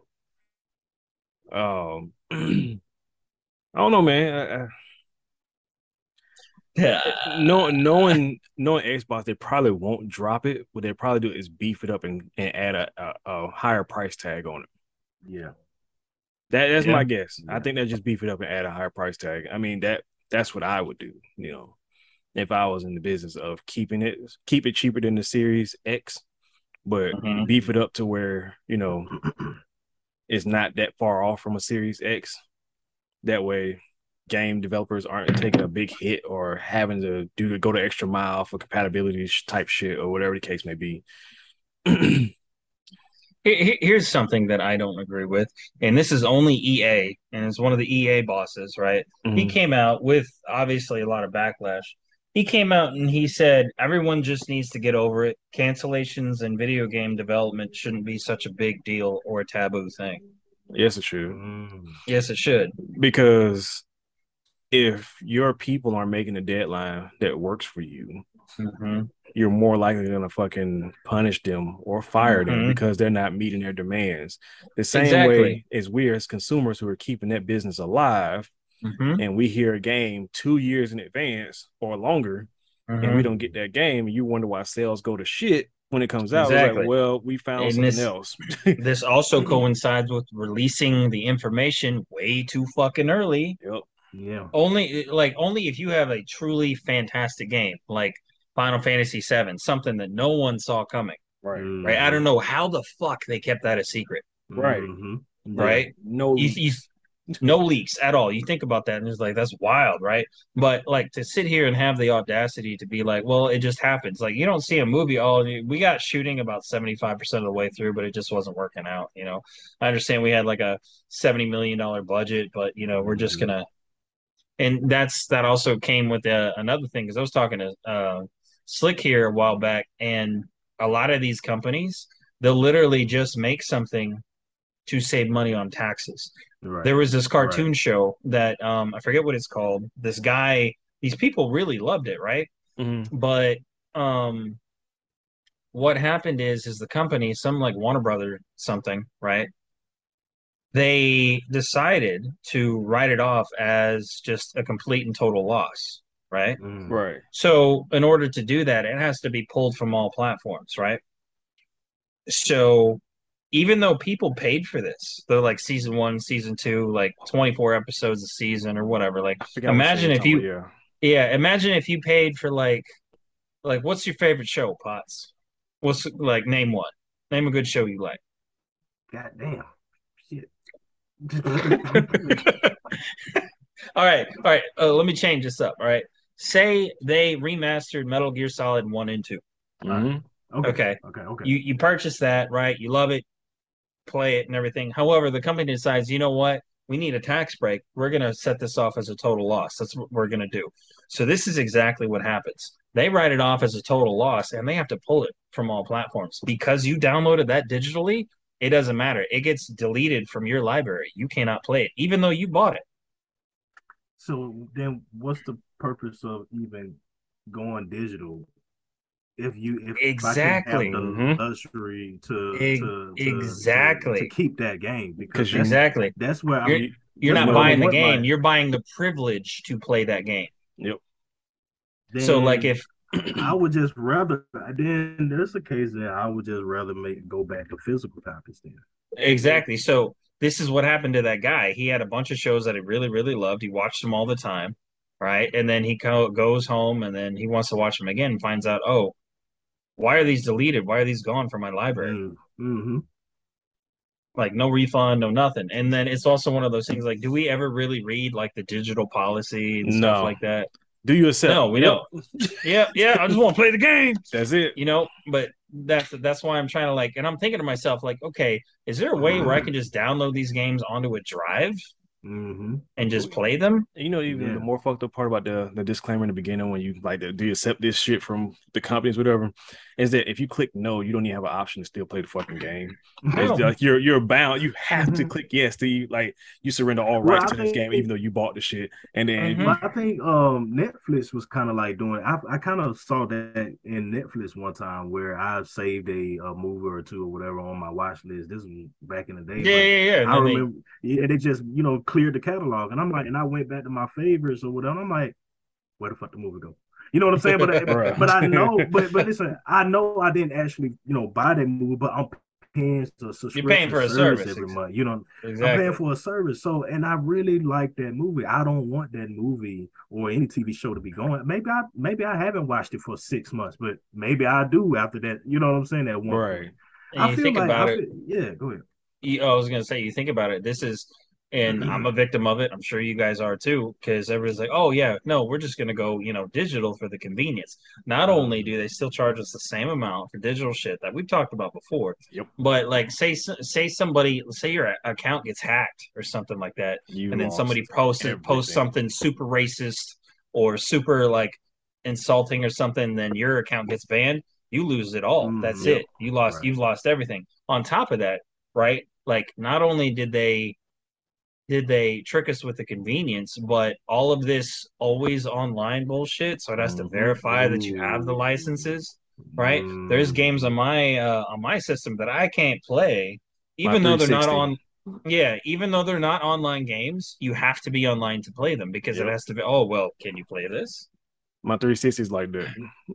Um, I don't know, man. I, I, knowing knowing knowing Xbox, they probably won't drop it. What they probably do is beef it up and, and add a, a, a higher price tag on it. Yeah. That that's Yeah. my guess. I think they just beef it up and add a higher price tag. I mean that that's what I would do. You know, if I was in the business of keeping it, keep it cheaper than the Series X, but Mhm. beef it up to where you know it's not that far off from a Series X. That way, game developers aren't taking a big hit or having to do to go the extra mile for compatibility type shit or whatever the case may be. Here- here- Here's something that I don't agree with, and this is only EA, and it's one of the EA bosses, right? He Mhm. came out with obviously a lot of backlash. He came out and he said everyone just needs to get over it. Cancellations in video game development shouldn't be such a big deal or a taboo thing. Yes, it should. Mm. Yes, it should. because if your people are making a deadline that works for you, Mhm. You're more likely going to fucking punish them or fire them Mhm. because they're not meeting their demands. The same Exactly. way as we as consumers who are keeping that business alive, Mhm. and we hear a game two years in advance or longer, and Mhm. we don't get that game, and you wonder why sales go to shit when it comes out. Exactly. like, well, we found And something this- else. This also coincides with releasing the information way too fucking early. yep. Yeah. Only like only if you have a truly fantastic game like Final Fantasy VII, something that no one saw coming. Right. Right? I don't know how the fuck they kept that a secret. Right. Mhm. Right? No. You, you, no leaks at all. You think about that and it's like that's wild, right? But like to sit here and have the audacity to be like, well, it just happens. Like you don't see a movie. Oh, we got shooting about seventy five percent of the way through, but it just wasn't working out. You know, I understand we had like a seventy million dollar budget, but you know, we're just Mhm. gonna. And that's that also came with uh, another thing because I was talking to uh, Slick here a while back, and a lot of these companies they'll literally just make something to save money on taxes. Right. There was this cartoon show that um I forget what it's called. This guy, these people really loved it, right? Mhm. But um what happened is is the company, some like Warner Brother something, right? They decided to write it off as just a complete and total loss, right? Mm. Right. So, in order to do that, it has to be pulled from all platforms, right? So, even though people paid for this, they're like season one, season two, like 24 episodes a season or whatever. Like, I forgot what imagine if you're you, yeah. yeah, imagine if you paid for like, like, what's your favorite show, Potts? What's like, name one? Name a good show you like. God damn. Shit. All right, all right. Uh, let me change this up. All right. Say they remastered Metal Gear Solid 1 and 2. Mhm. okay. Okay. Okay. Okay. you you purchase that right you love it play it and everything however the company decides you know what we need a tax break we're going to set this off as a total loss that's what we're going to do so this is exactly what happens they write it off as a total loss and they have to pull it from all platforms because you downloaded that digitally it doesn't matter it gets deleted from your library you cannot play it even though you bought it So then, what's the purpose of even going digital? If you if Exactly. if I can Mhm. the luxury to, Ex- to, to exactly. to, to keep that game because that's, exactly that's where You're- I you're not what buying the game my- you're buying the privilege to play that game then so like if I would just rather then there's a case that I would just rather make go back to physical copies then. Exactly. So this is what happened to that guy. He had a bunch of shows that he really, really loved. He watched them all the time, right? And then he co- goes home and then he wants to watch them again and finds out, oh, why are these deleted? Why are these gone from my library? Mm, hmm Like no refund, no nothing. And then it's also one of those things like, do we ever really read like the digital policy and stuff like that? Do you accept? No, we Yep. don't. yeah, yeah. I just want to play the game. That's it. you know but that's that's why i'm trying to like and i'm thinking to myself like okay is there a way where i can just download these games onto a drive hmm and just play them You know, even Yeah. the more fucked up part about the the disclaimer in the beginning when you like, do you accept this shit from the companies, whatever, is that if you click no, you don't even have an option to still play the fucking game. It's No. like you're you're bound. You have to Mhm. click yes to you like you surrender all rights I to this game, even though you bought the shit. And then Mhm. Well, I think um Netflix was kind of like doing. I I kind of saw that in Netflix one time where I saved a, a movie or two or whatever on my watch list. This was back in the day. yeah yeah yeah and I then they- remember, yeah, they just you know cleared the catalog, and I'm like, and I went back to my favorites or whatever. I'm like, where the fuck the movie go? You know what I'm saying? But Right. but I know, but but listen, I know I didn't actually you know buy that movie, but I'm paying the subscription paying for a service, service, every month. You know, I'm paying for a service. So, and I really like that movie. I don't want that movie or any TV show to be going. Maybe I maybe I haven't watched it for six months, but maybe I do after that. You know what I'm saying? That one. Right. And I you feel think like about I it. feel- yeah, go ahead. you, oh, I was gonna say, you think about it. This is, and I'm a victim of it. I'm sure you guys are too, because everybody's like, "Oh yeah, no, we're just gonna go, you know, digital for the convenience." Not only do they still charge us the same amount for digital shit that we've talked about before, Yep. but like, say say somebody, say your account gets hacked or something like that, You and then somebody posts it, posts something super racist or super like insulting or something, then your account gets banned. You lose it all. Mm, That's yep. it. You lost. Right. You've lost everything. On top of that, right? Like, not only did they did they trick us with the convenience, but all of this always online bullshit. So it has to verify that you have the licenses, right? There's Mm. games on my uh, on my system that I can't play, even though they're not on. Yeah, even though they're not online games, you have to be online to play them because Yep. it has to be. Oh well, can you play this? My 360 is like that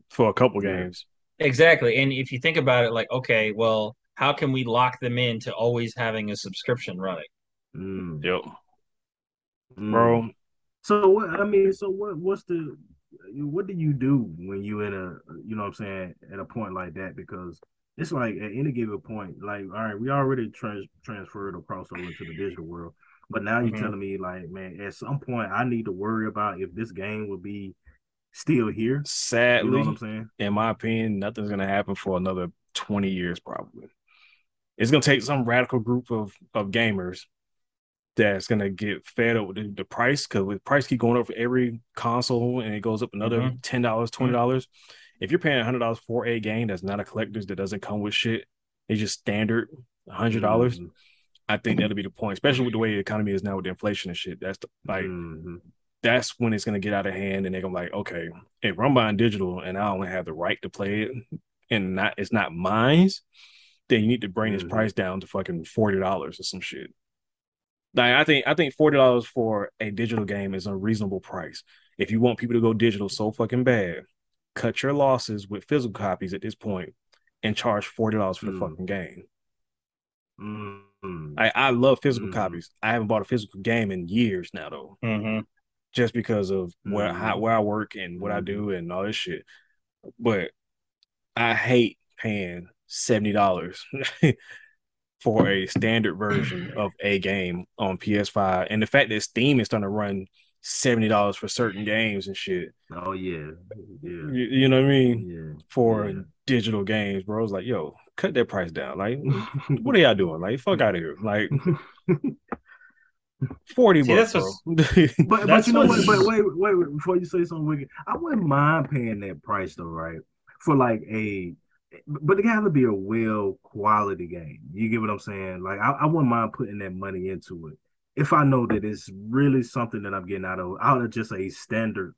for a couple games. Exactly. And if you think about it, like, okay, well, how can we lock them in to always having a subscription running? Mm. Yep. Mm. Bro, So what? I mean, so what? What's the? What do you do when you in a? You know, what I'm saying at a point like that because it's like at any given point, like all right, we already trans transferred or crossed over into the digital world, but now you're Mhm. telling me like, man, at some point I need to worry about if this game will be still here. You know sadly, what I'm saying? in my opinion, nothing's gonna happen for another 20 years probably. It's gonna take some radical group of of gamers that's gonna get fed up with the, the price because with price keep going up for every console and it goes up another Mhm. ten dollars, twenty dollars. If you're paying hundred dollars for a game that's not a collector's that doesn't come with shit, it's just standard hundred dollars. Mhm. I think that'll be the point, especially with the way the economy is now with the inflation and shit. That's the, like Mhm. that's when it's gonna get out of hand, and they're gonna be like, okay, if I'm buying digital and I only have the right to play it, and not it's not mine's, then you need to bring this Mhm. price down to fucking forty dollars or some shit. Like I think I think forty dollars for a digital game is a reasonable price. If you want people to go digital so fucking bad, cut your losses with physical copies at this point and charge forty dollars for the Mm. fucking game. Mhm. I, I love physical Mhm. copies. I haven't bought a physical game in years now though Mm-hmm. just because of where Mhm. how, where I work and what I do and all this shit. But I hate paying seventy dollars for a standard version mm-hmm. of a game on PS5, and the fact that Steam is starting to run seventy dollars for certain games and shit. Oh yeah, yeah, You, you know what I mean? yeah. For yeah. digital games, bro. It's like, yo, cut that price down. Like, what are y'all doing? Like, fuck out of here. Like, forty See, bucks, that's bro. But but you know what? But wait, wait, wait, before you say something wicked, I wouldn't mind paying that price though, right? For like a, but it got to be a well quality game. You get what I'm saying? Like I, I wouldn't mind putting that money into it if I know that it's really something that I'm getting out of out of just a standard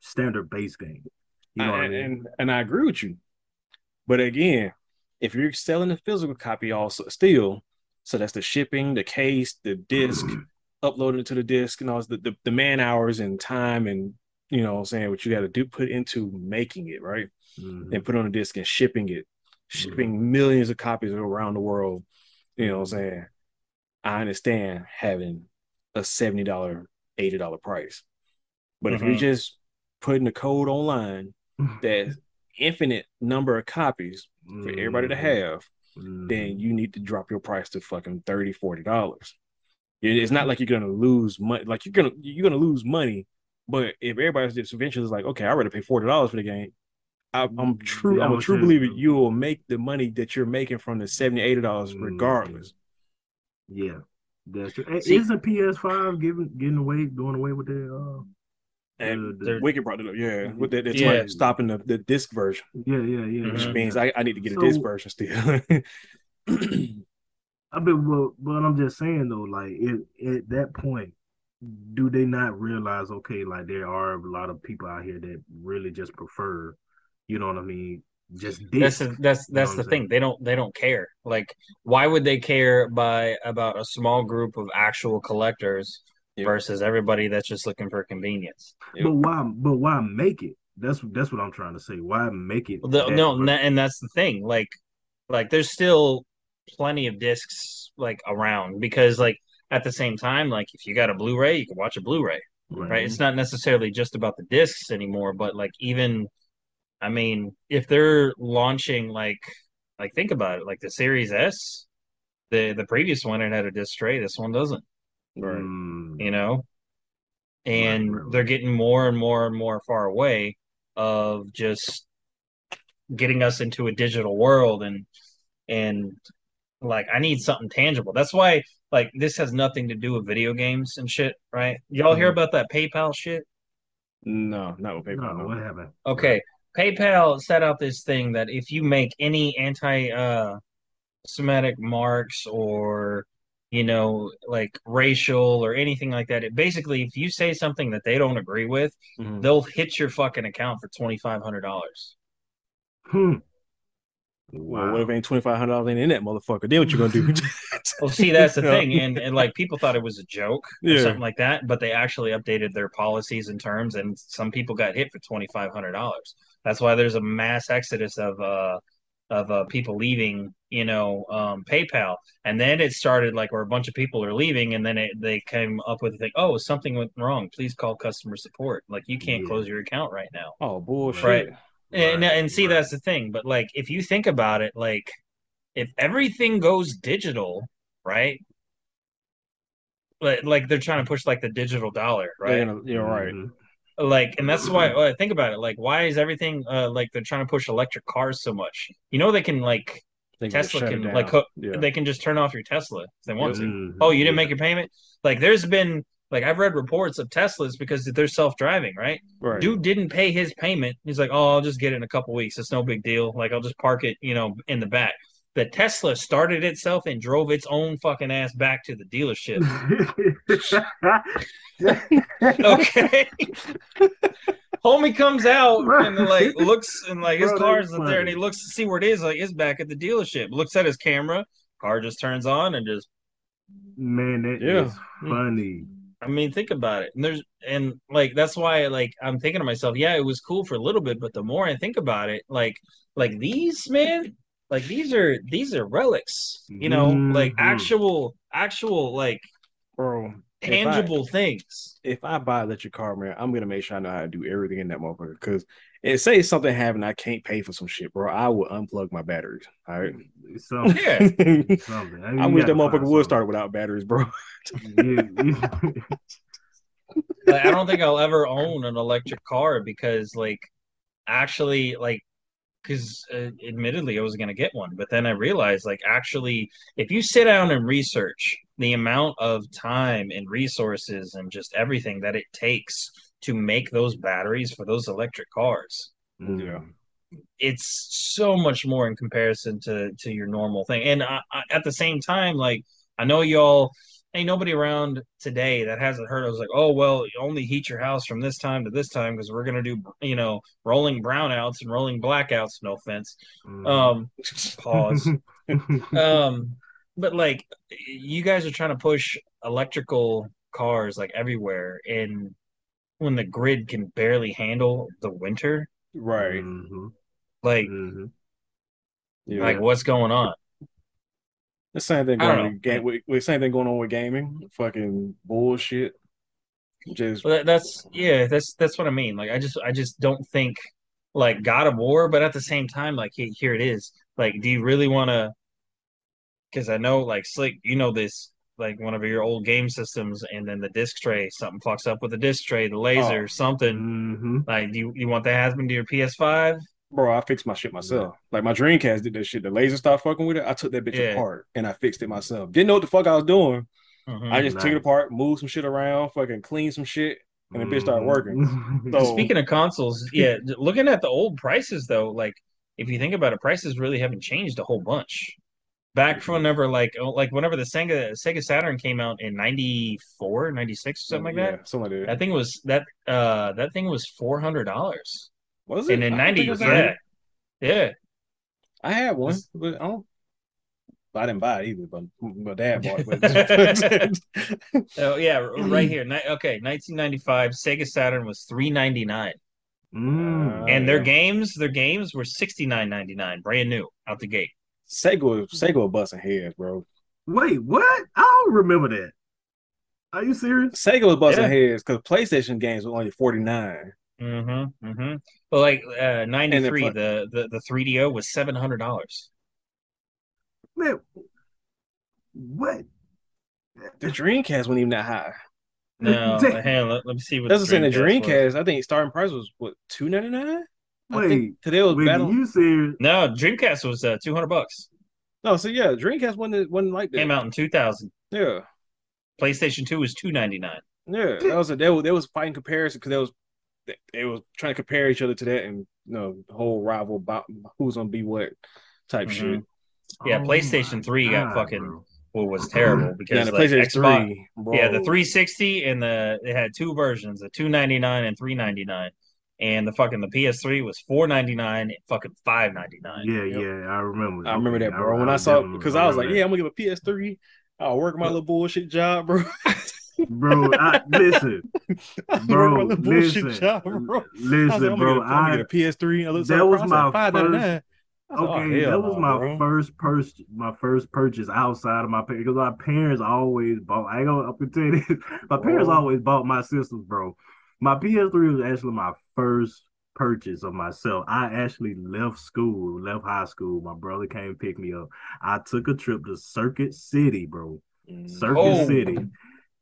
standard base game. You know what I mean? and and I agree with you. But again, if you're selling the physical copy also still, so that's the shipping, the case, the disc, uploading it to the disc, and all the, the, the man hours and time and you know what I'm saying what you got to do put into making it, right? Mhm. And put on a disc and shipping it, shipping millions of copies around the world. You know what I'm saying? I understand having a $70, $80 price. But if you're Mhm. just putting the code online that infinite number of copies for everybody to Mhm. have, then you need to drop your price to fucking 30 40 dollars. It's not like you're gonna lose money. Like you're gonna you're gonna lose money, but if everybody's just eventually is like, okay, I'd rather pay forty dollars for the game. I, I'm true. Yeah, I'm a I'm true sure. believer. You will make the money that you're making from the 70 80 dollars Mhm. regardless. Yeah, that's true. See- Is the PS5 giving getting away going away with the uh And the- the- Wicked brought it up, yeah. With that, that's Yeah. like stopping the, the disc version, yeah yeah yeah. which Mhm. means I, I need to get a disc version still. I mean, but, but I'm just saying though, like it, at that point, do they not realize? Okay, like there are a lot of people out here that really just prefer, you know what I mean? Just That's disc. the, that's You know that's the thing. They don't they don't care. Like, why would they care by about a small group of actual collectors Yeah. versus everybody that's just looking for convenience. Yep. But why? But why make it? That's that's what I'm trying to say. Why make it? The- no, ver- and, that- and that's the thing. Like, like there's still plenty of discs like around because like at the same time, like if you got a Blu-ray, you can watch a Blu-ray, right? It's not necessarily just about the discs anymore, but like even, I mean, if they're launching like, like think about it, like the Series S, the the previous one it had a disc tray, this one doesn't. Mm, you know and right, right. they're getting more and more and more far away of just getting us into a digital world and and like I need something tangible. That's why like this has nothing to do with video games and shit, right? Y'all hear Mhm. about that PayPal shit? No, not with PayPal. No, no. what happened? Okay. PayPal set out this thing that if you make any anti uh Semitic marks or you know, like racial or anything like that, it basically if you say something that they don't agree with, Mhm. they'll hit your fucking account for twenty five hundred dollars. Hmm. Well, what if ain't twenty five hundred dollars in that motherfucker? Then what you gonna do? Well, see, that's the thing, and and like people thought it was a joke or Yeah. something like that, but they actually updated their policies and terms, and some people got hit for twenty five hundred dollars. That's why there's a mass exodus of uh of uh, people leaving, you know, um, PayPal, and then it started like where a bunch of people are leaving, and then it, they came up with the thing, oh, something went wrong, please call customer support. Like you can't Yeah. close your account right now. oh bullshit. Right. And Right, and see right. that's the thing, but like if you think about it, like if everything goes digital, right? Like, like they're trying to push like the digital dollar, They're right? gonna- You're right. Mhm. Like, and that's why well, think about it. Like, why is everything uh like they're trying to push electric cars so much? You know, they can like They Tesla can like hook, Yeah. they can just turn off your Tesla if they want to. Mhm. Oh, you didn't make your payment? Like, there's been like I've read reports of Teslas because they're self driving, right? right. Dude didn't pay his payment. He's like, "Oh, I'll just get it in a couple weeks. It's no big deal. Like, I'll just park it, you know, in the back." The Tesla started itself and drove its own fucking ass back to the dealership. Okay. Homie comes out and like looks and like his Bro, car's there and he looks to see where it is. Like it's back at the dealership. Looks at his camera. Car just turns on and just. Man, that Yeah. is funny. I mean, think about it. And there's and like that's why like I'm thinking to myself, yeah, it was cool for a little bit, but the more I think about it, like like these man, like these are these are relics, you know, like Mhm. actual actual like bro. if I- tangible things. If I buy an electric car, man, I'm gonna make sure I know how to do everything in that motherfucker. Because and say something happened, I can't pay for some shit, bro. I will unplug my batteries. All right. Something, Yeah. something. mean, I you wish that motherfucker would start without batteries, bro. Yeah, yeah. like, I don't think I'll ever own an electric car because, like, actually, like, because uh, admittedly, I was going to get one, but then I realized, like, actually, if you sit down and research the amount of time and resources and just everything that it takes to make those batteries for those electric cars, Yeah. it's so much more in comparison to to your normal thing. And I, I, at the same time, like I know y'all ain't nobody around today that hasn't heard. I was like, oh well, you only heat your house from this time to this time because we're gonna do you know rolling brownouts and rolling blackouts. No offense. Mhm. Um, pause. um, but like you guys are trying to push electrical cars like everywhere, and when the grid can barely handle the winter, Right. Mhm. like Mhm. Yeah. like what's going on? The same thing going on with, ga- with, with same thing going on with gaming. Fucking bullshit. Just Well, that, that's yeah, that's that's what I mean. Like I just I just don't think like God of War, but at the same time, like he- here it is. Like, do you really want to? Because I know, like Slick, you know this. Like one of your old game systems, and then the disc tray, something fucks up with the disc tray, the laser, Oh. something. Mhm. Like, do you, you want that happen to your PS5? Bro, I fixed my shit myself. Like my Dreamcast did that shit. The laser stopped fucking with it. I took that bitch Yeah. apart and I fixed it myself. Didn't know what the fuck I was doing. Mhm. I just took it apart, moved some shit around, fucking cleaned some shit, and the bitch started working. Mhm. So Speaking of consoles, yeah, looking at the old prices though, like if you think about it, prices really haven't changed a whole bunch. Back from whenever like oh, like whenever the Sega Sega Saturn came out in 94, 96 or something like yeah, that. something like I think it was that uh that thing was four hundred dollars. Was it? And in I don't ninety was that yeah. Yeah. I had one, but I don't. I didn't buy it either, but my dad bought it. But Oh yeah, right here. Okay, 1995 Sega Saturn was 399, Mm. and their yeah. games, their games were 69.99, brand new out the gate. Sega, was- Sega was busting heads, bro. Wait, what? I don't remember that. Are you serious? Sega was busting Yeah. heads because PlayStation games were only forty nine. Mm-hmm. Mm-hmm. But like uh, 93, the, the the 3DO was seven hundred dollars. Man, what? The Dreamcast wasn't even that high. No, Damn. hang on, let, let me see what. That's what I'm saying. The Dreamcast was. I think starting price was what two ninety nine. Wait, today was wait, battle. you serious? No, Dreamcast was uh, 200 bucks. No, so yeah, Dreamcast wasn't wasn't like that. Came out in 2000. Yeah, PlayStation 2 was 299. yeah. That was a, they was they was fighting comparison because that was they, they was trying to compare each other to that and you know the whole rival about who's gonna be what type Mhm. shit. Yeah, Oh PlayStation my 3 got fucking bro. well, was terrible because Yeah, the like, PlayStation Xbox, Three. Bro. Yeah, the 360 and the it had two versions, the 299 and 399. And the fucking the PS3 was 499 fucking 599. Yeah, Yep. yeah, I remember. I remember that, bro. when I, saw because I was like, remember yeah, I'm gonna give a PS3. I'll work my little bullshit job, bro. bro. I, listen, bro, my little bullshit listen, bro. I like, listen, bro. gonna get a, I'm I gonna a PS3. I looked that was my nine. okay. that was my first purchase. my first purchase outside of my parents because my parents always bought. I ain't gonna up tell you this. My parents Bro. always bought my sisters, bro. My PS3 was actually my first purchase of myself. I actually left school, left high school. My brother came pick me up. I took a trip to Circuit City, bro. Circuit Oh, City.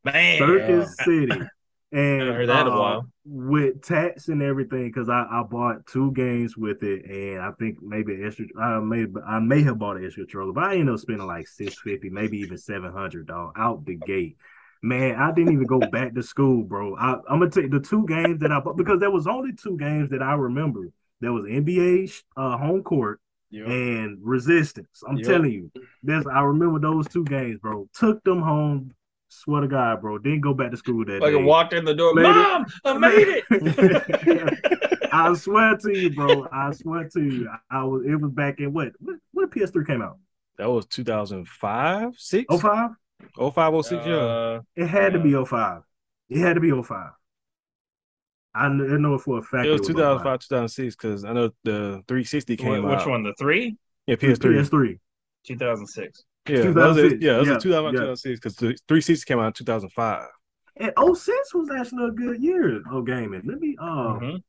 Man. Circuit City. And Haven't heard that in a uh, while. with tax and everything, because I, I bought two games with it, and I think maybe extra. I may I may have bought an extra controller, but I ended up spending like six fifty, maybe even seven hundred dog out the gate. Man, I didn't even go back to school, bro. I, I'm gonna take the two games that I bought because there was only two games that I remember. There was NBA uh, home court Yep. and Resistance. I'm Yep. telling you, there's I remember those two games, bro. Took them home. Swear to God, bro. Didn't go back to school that Like day. I walked in the door, Made it. Mom, I made it. I swear to you, bro. I swear to you. I was. It was back in what? What, what PS3 came out? That was 2005, 6? Oh five. 05, 06, yeah. Uh, It had to be 05. It had to be 05. I know it for a fact. It was 05. 2005, 2006, because I know the 360 came which out. Which one? The three? Yeah, PS3. PS3. 2006. Yeah, that was it. Yeah, it was Yeah, a 2005, yeah. 2006, because the 360 came out in 2005. And 06 was actually a good year of gaming. Let me uh Mhm.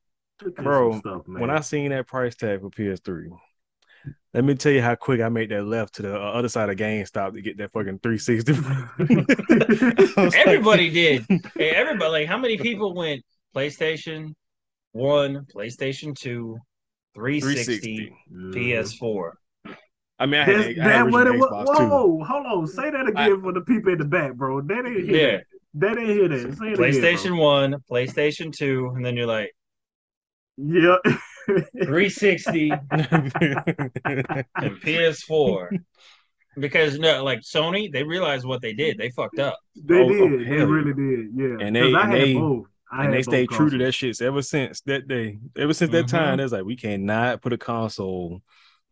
Bro, stuff, man. When I seen that price tag for PS3, let me tell you how quick I made that left to the uh, other side of GameStop to get that fucking 360. I like- Everybody did. Hey, everybody. Like, how many people went PlayStation One, PlayStation Two, 360, 360. Mhm. PS4? I mean, I had, That's, I had that what it was. Xbox too. Whoa, hold on. Say that again for the people in the back, bro. They didn't hear Yeah. that. They didn't hear that. Say it again, PlayStation One, PlayStation Two, and then you're like bro. Yeah. 360 and PS4. Because no, like Sony, they realized what they did. They fucked up. They Oh, did. oh, they really did. Yeah. And 'Cause they- I and had they- both. I and they both stayed true to that shit ever since that day. Ever since that Mhm. time, it's like we cannot put a console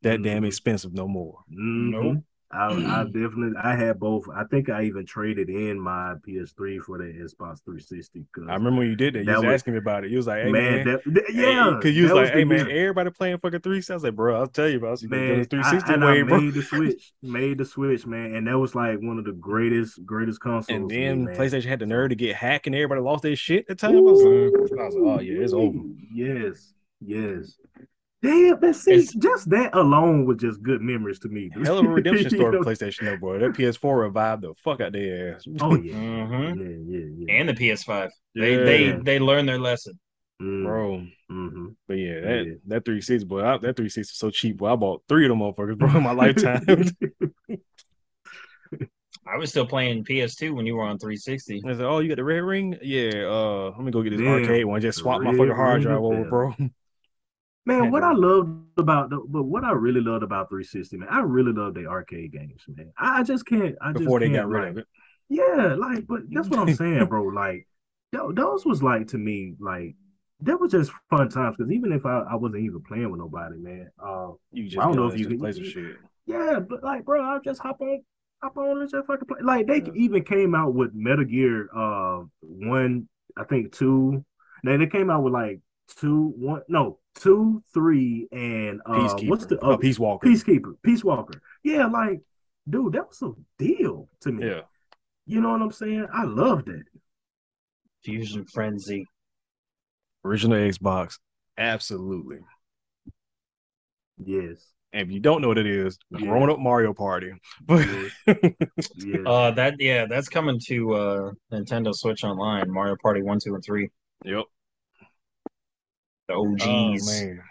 that damn Mhm. expensive no more. Mhm. Nope. I, I definitely I had both. I think I even traded in my PS3 for the Xbox 360. I remember when you did that. You That was, was- asking me about it. You was like, "Hey man, man, that, that- yeah, because you was that like, the hey man, year. everybody playing fucking 360. I was like, bro, I'll tell you, about I was like, man, 360 I, and way, I bro. made the switch, made the switch, man, and that was like one of the greatest, greatest consoles. And to me, then man. PlayStation had the nerve to get hacked, and everybody lost their shit at the time. I was like, I was like, oh yeah, it's over. Yes, yes. Damn, but see, It's- just that alone was just good memories to me. Hell of a redemption story for PlayStation, though, bro. That PS4 revived the fuck out their ass. Oh yeah, hmm yeah, yeah, yeah. And the PS5. They Yeah. they they learned their lesson. Mm, bro. mhm. But yeah, that Yeah. that 360, boy, I, that 360 is so cheap. Boy, I bought three of them motherfuckers, bro, in my lifetime. I was still playing PS2 when you were on 360. I said, "Oh, you got the red ring? Yeah. Uh, let me go get this Damn, arcade one. Just the swap my fucking hard drive over, death. bro. Man, what I loved about the, but what I really loved about 360, man, I really love the arcade games, man. I just can't. I just Before they can't, got rid like, of it. Yeah, like, but that's what I'm saying, bro. Like, tho- those was like to me, like, that was just fun times. Because even if I, I wasn't even playing with nobody, man, uh, You just I don't know if you can- play some shit. Yeah, but like, bro, I'll just hop on, hop on and just fucking play. Like, they even came out with Metal Gear, uh, one, I think two. Now they came out with like two, one, no, two, three, and uh, Peacekeeper. what's the oh, uh, Peace Walker. Peacekeeper, Peace Walker. Yeah, like, dude, that was a deal to me. Yeah. You know what I'm saying? I loved it. Fusion Frenzy. Original Xbox. Absolutely. Yes. And if you don't know what it is, Yeah. grown up Mario Party. But Yeah. Uh, that yeah, that's coming to uh Nintendo Switch Online. Mario Party one, two, and three. yep. The Oh OGs. man.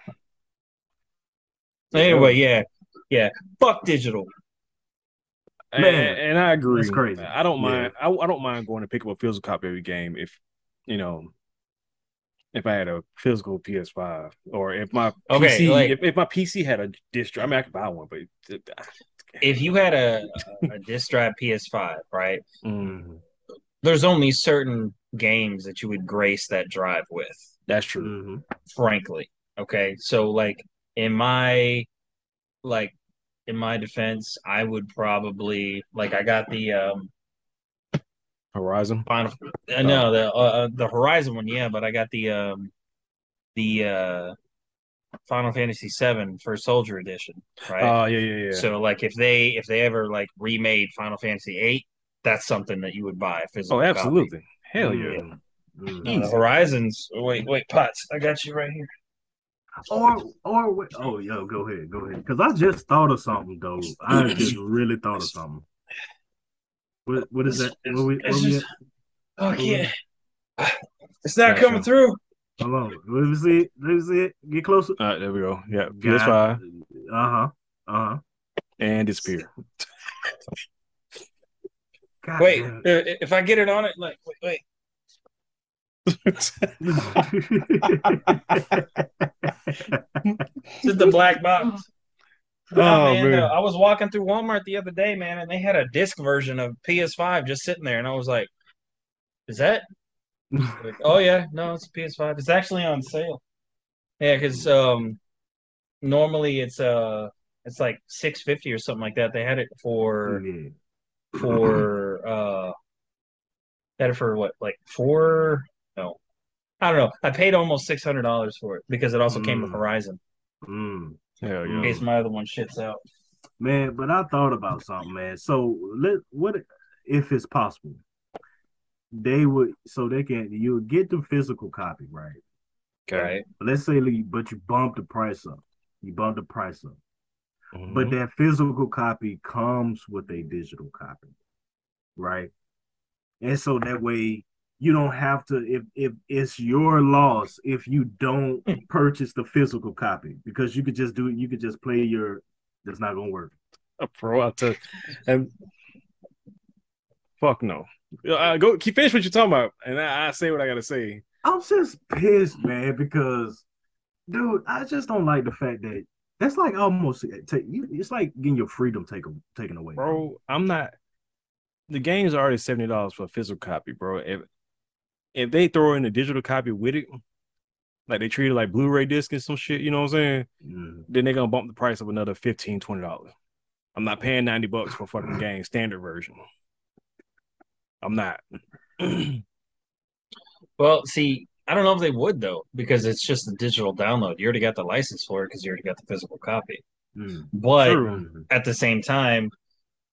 anyway, yeah, yeah. Fuck digital. Man, and I agree. that's crazy. I don't Yeah. mind. I, I don't mind going to pick up a physical copy of a game if you know if I had a physical PS5 or if my Okay, PC like- if, if my PC had a disc drive. I mean, I could buy one, but If you had a a disc drive PS5, right? Mm, There's only certain games that you would grace that drive with. That's true. Mhm. frankly. Okay. So like in my like in my defense, I would probably like I got the um Horizon. final uh, no the uh, the Horizon one, yeah, but I got the um the uh Final Fantasy VII First Soldier Edition, right? Oh yeah, yeah, yeah. So like if they if they ever like remade Final Fantasy VIII, that's something that you would buy a physical. oh, copy. absolutely. Hell yeah. Mhm. Mhm. Horizons. Wait, wait, Potts. I got you right here. Or or wait, oh yo, go ahead, go ahead. Because I just thought of something though. I just really thought of something. What what is that? What we, what It's we just- Oh, I What can't. It's not Gotcha. coming through. hold on. Let me see it. Let me see it. Get closer. All right, there we go. Yeah, God- PS5 Uh-huh. Uh-huh. and disappear. God Wait, damn uh, if I get it on it, like, wait, wait. This is the black box. Oh, Nah, man, man. uh, I was walking through Walmart the other day, man, and they had a disc version of PS5 just sitting there, and I was like, "Is that?" Like, oh yeah, no, it's a PS5. It's actually on sale. Yeah, because um, normally it's uh, it's like six fifty or something like that. They had it for yeah. for uh had it for what like four no i don't know i paid almost six hundred dollars for it because it also came with Mm. horizon Mm. Hell in case my other one shits out Man, but I thought about something, man. So let what if it's possible? They would so they can you would get the physical copy, right? Okay. right Let's say but you bump the price up. You bump the price up. Mhm. But that physical copy comes with a digital copy, right? And so that way you don't have to if if it's your loss if you don't purchase the physical copy because you could just do it, you could just play your that's not gonna work. a pro out to and fuck no. Uh, go keep finish what you're talking about, and I, I say what I gotta say. I'm just pissed, man, because dude, I just don't like the fact that that's like almost. It's like getting your freedom taken taken away, Bro, I'm not the game's already seventy dollars for a physical copy, bro. If if they throw in a digital copy with it, like they treat it like Blu-ray disc and some shit, you know what I'm saying? Mm. Then they're gonna bump the price up another 15 dollars. I'm not paying 90 bucks for a fucking game standard version. I'm not. well see i don't know if they would though because it's just a digital download you already got the license for it because you already got the physical copy Mm. but True. Mm. at the same time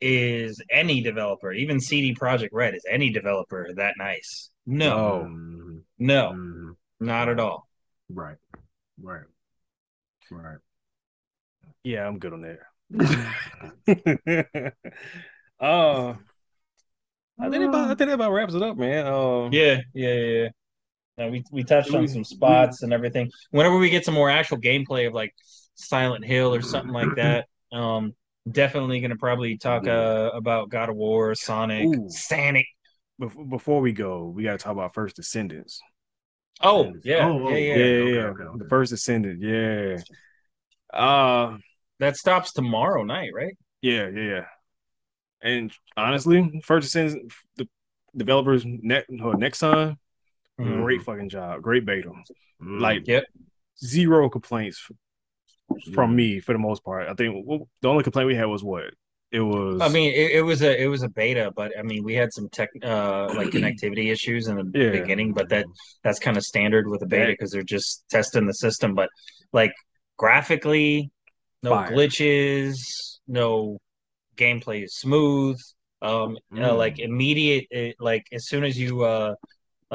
is any developer even CD Projekt Red is any developer that nice no Oh. No Mm. not at all Right, right, right. Yeah, I'm good on that. uh I think that about I think that about wraps it up, man. Uh, Yeah, yeah, yeah. yeah. No, we we touched on some spots and everything. Whenever we get some more actual gameplay of like Silent Hill or something like that, um, definitely gonna probably talk uh, about God of War, Sonic, Ooh. Sonic. bef- before we go, we gotta talk about First Descendants. Oh yeah, Oh, oh, yeah, Yeah, yeah, yeah, okay, okay, okay. The First Descendant, yeah. Uh That stops tomorrow night, right? yeah, yeah, yeah. And honestly, First Descendants, the developers ne- or Nexon, Mhm. great fucking job, great beta. Mm. Like Yep. zero complaints from Yeah. me for the most part. I think the only complaint we had was what it was. I mean, it, it was a it was a beta, but I mean, we had some tech uh like connectivity issues in the Yeah. beginning, but that that's kind of standard with a beta because they're just testing the system. But like graphically, no Fire. glitches, no gameplay is smooth. Um, uh, Mm. like immediate, it, like as soon as you uh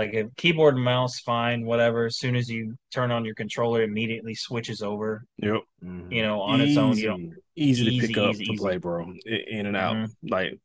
like a keyboard and mouse, fine, whatever. As soon as you turn on your controller, it immediately switches over. yep, Mhm. You know, on its own. You don't easy, easy to Easy, pick up easy, to play, bro. In and out, Mhm. like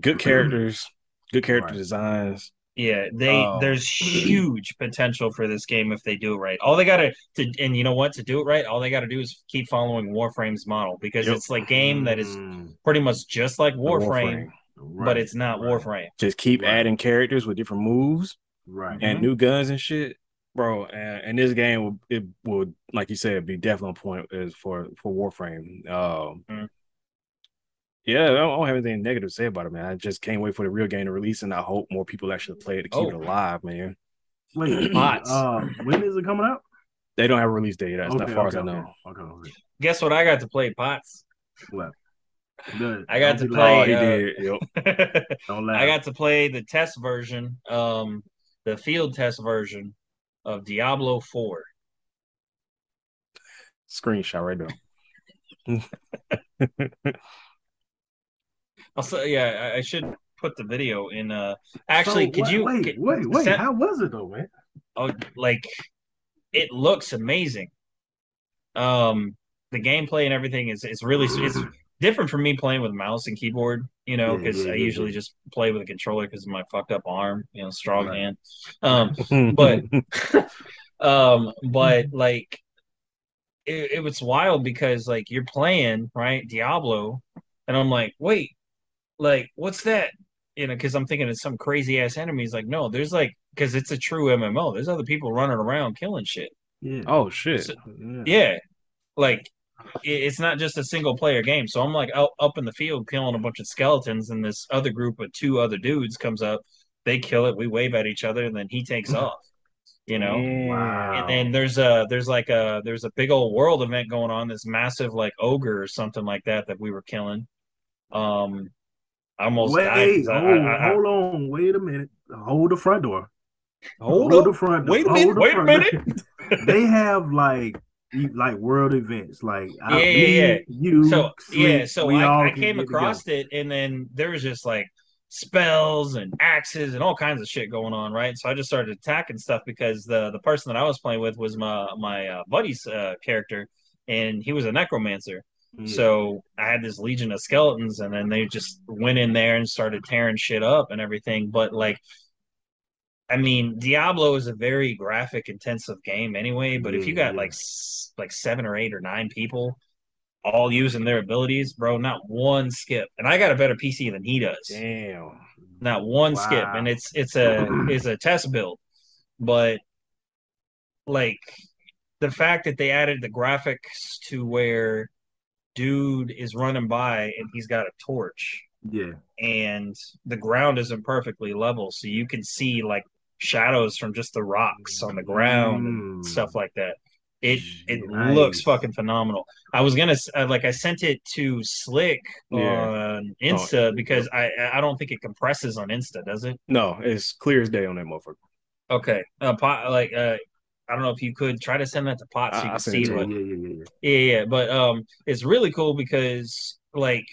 good characters, good character Right. designs. Yeah, they Oh. there's huge potential for this game if they do it right. All they gotta to and you know what to do it right, all they gotta do is keep following Warframe's model because Yep. it's like game that is Mm, pretty much just like The Warframe, right, but it's not right, Warframe. Just keep Right. adding characters with different moves Right. and Mhm. new guns and shit, bro. And, and this game will it would like you said be definitely on point as for for Warframe. Um, Mhm. yeah, I don't have anything negative to say about it, man. I just can't wait for the real game to release, and I hope more people actually play it to keep it Oh. alive, man. Wait, Potts. uh, when is it coming out? They don't have a release date. That's okay, as far okay, as I know. Okay, okay. Guess what I got to play, Potts? What? Good. I got Don't to play, he uh, did. Yep. Don't laugh. I got to play the test version, um, the field test version of Diablo 4. Screenshot right there. Also, yeah, I, I should put the video in. Uh, actually, So, could wait, you wait, could- wait, wait? send- How was it though, man? oh, like it looks amazing. Um, the gameplay and everything is is really it's different from me playing with mouse and keyboard. You know, Yeah, because yeah, I usually just play with a controller because of my fucked up arm. You know, strong Right. hand. Um, But- um, but like it, it was wild because like you're playing right Diablo, and I'm like, wait, like what's that? You know, because I'm thinking it's some crazy ass enemies. Like, no, there's like because it's a true MMO. There's other people running around killing shit. Yeah. oh shit. So- yeah. Yeah, like it- it's not just a single player game. So I'm like out up in the field killing a bunch of skeletons, and this other group of two other dudes comes up. They kill it. We wave at each other, and then he takes off. You know, Wow. and then there's a there's like a there's a big old world event going on. This massive like ogre or something like that that we were killing. Um, I almost died. Wait, 'cause hold, I- I- hold on, wait a minute. Hold the front door. Hold the up. front. Wait a minute, the wait a minute. they have like like world events, like I, Yeah, yeah, yeah. You, so yeah, so I, I came across together. it, and then there was just like spells and axes and all kinds of shit going on, right? So I just started attacking stuff because the the person that I was playing with was my my uh, buddy's uh, character, and he was a necromancer. Yeah. So I had this legion of skeletons, and then they just went in there and started tearing shit up and everything. But like, I mean, Diablo is a very graphic intensive game anyway. But if you got mm. like like seven or eight or nine people all using their abilities, bro, not one skip. And I got a better PC than he does. Damn. Not one skip. And it's it's a it's a test build, but like the fact that they added the graphics to where dude is running by and he's got a torch yeah, and the ground isn't perfectly level so you can see like shadows from just the rocks on the ground and Mm. stuff like that it it Nice. looks fucking phenomenal i was gonna uh, like i sent it to slick Yeah. on insta because i i don't think it compresses on insta does it No, it's clear as day on that motherfucker. okay uh pot like uh I don't know if you could try to send that to Pot so you I'll can see it what yeah, yeah, yeah, yeah. Yeah, yeah, but um, it's really cool because like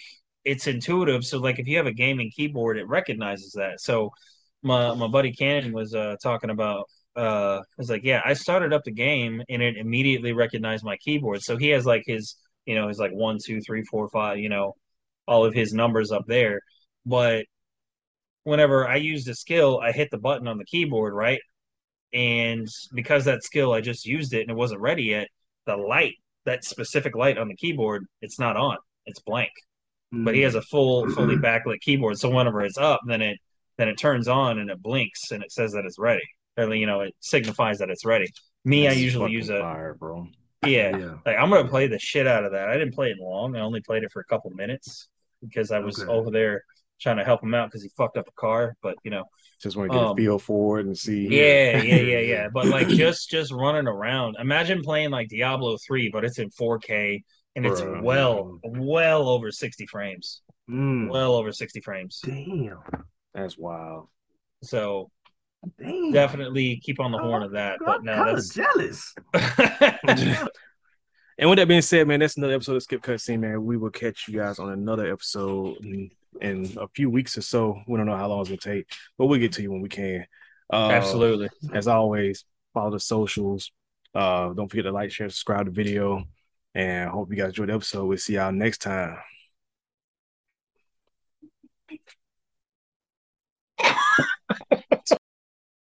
it's intuitive. So like if you have a gaming keyboard, it recognizes that. So my my buddy Cannon was uh talking about uh was like, yeah, I started up the game and it immediately recognized my keyboard. So he has like his you know his like one, two, three, four, five, you know, all of his numbers up there. But whenever I used a skill, I hit the button on the keyboard, right? And because that skill I just used it and it wasn't ready yet, the light that specific light on the keyboard, it's not on. It's blank. But he has a full, fully backlit keyboard. So whenever it's up, then it then it turns on and it blinks and it says that it's ready. Or you know, it signifies that it's ready. Me, I usually use a fire, bro. yeah. yeah. Like I'm gonna play the shit out of that. I didn't play it long. I only played it for a couple minutes because I was Okay. over there trying to help him out because he fucked up a car. But you know, Just want to get Um, a feel for it and see. yeah, yeah, yeah, yeah. But like just just running around. Imagine playing like Diablo three, but it's in 4K and it's Bruh. well well over 60 frames. Mm, Well over 60 frames. damn, That's wild. So damn. definitely keep on the horn of that. But I'm no, kind of that's jealous. And with that being said, man, that's another episode of Skip Cutscene, man. We will catch you guys on another episode in, in a few weeks or so. We don't know how long it's gonna take, but we'll get to you when we can. Uh, absolutely. As always, follow the socials. Uh, don't forget to like, share, subscribe to the video, and hope you guys enjoyed the episode. We'll see y'all next time.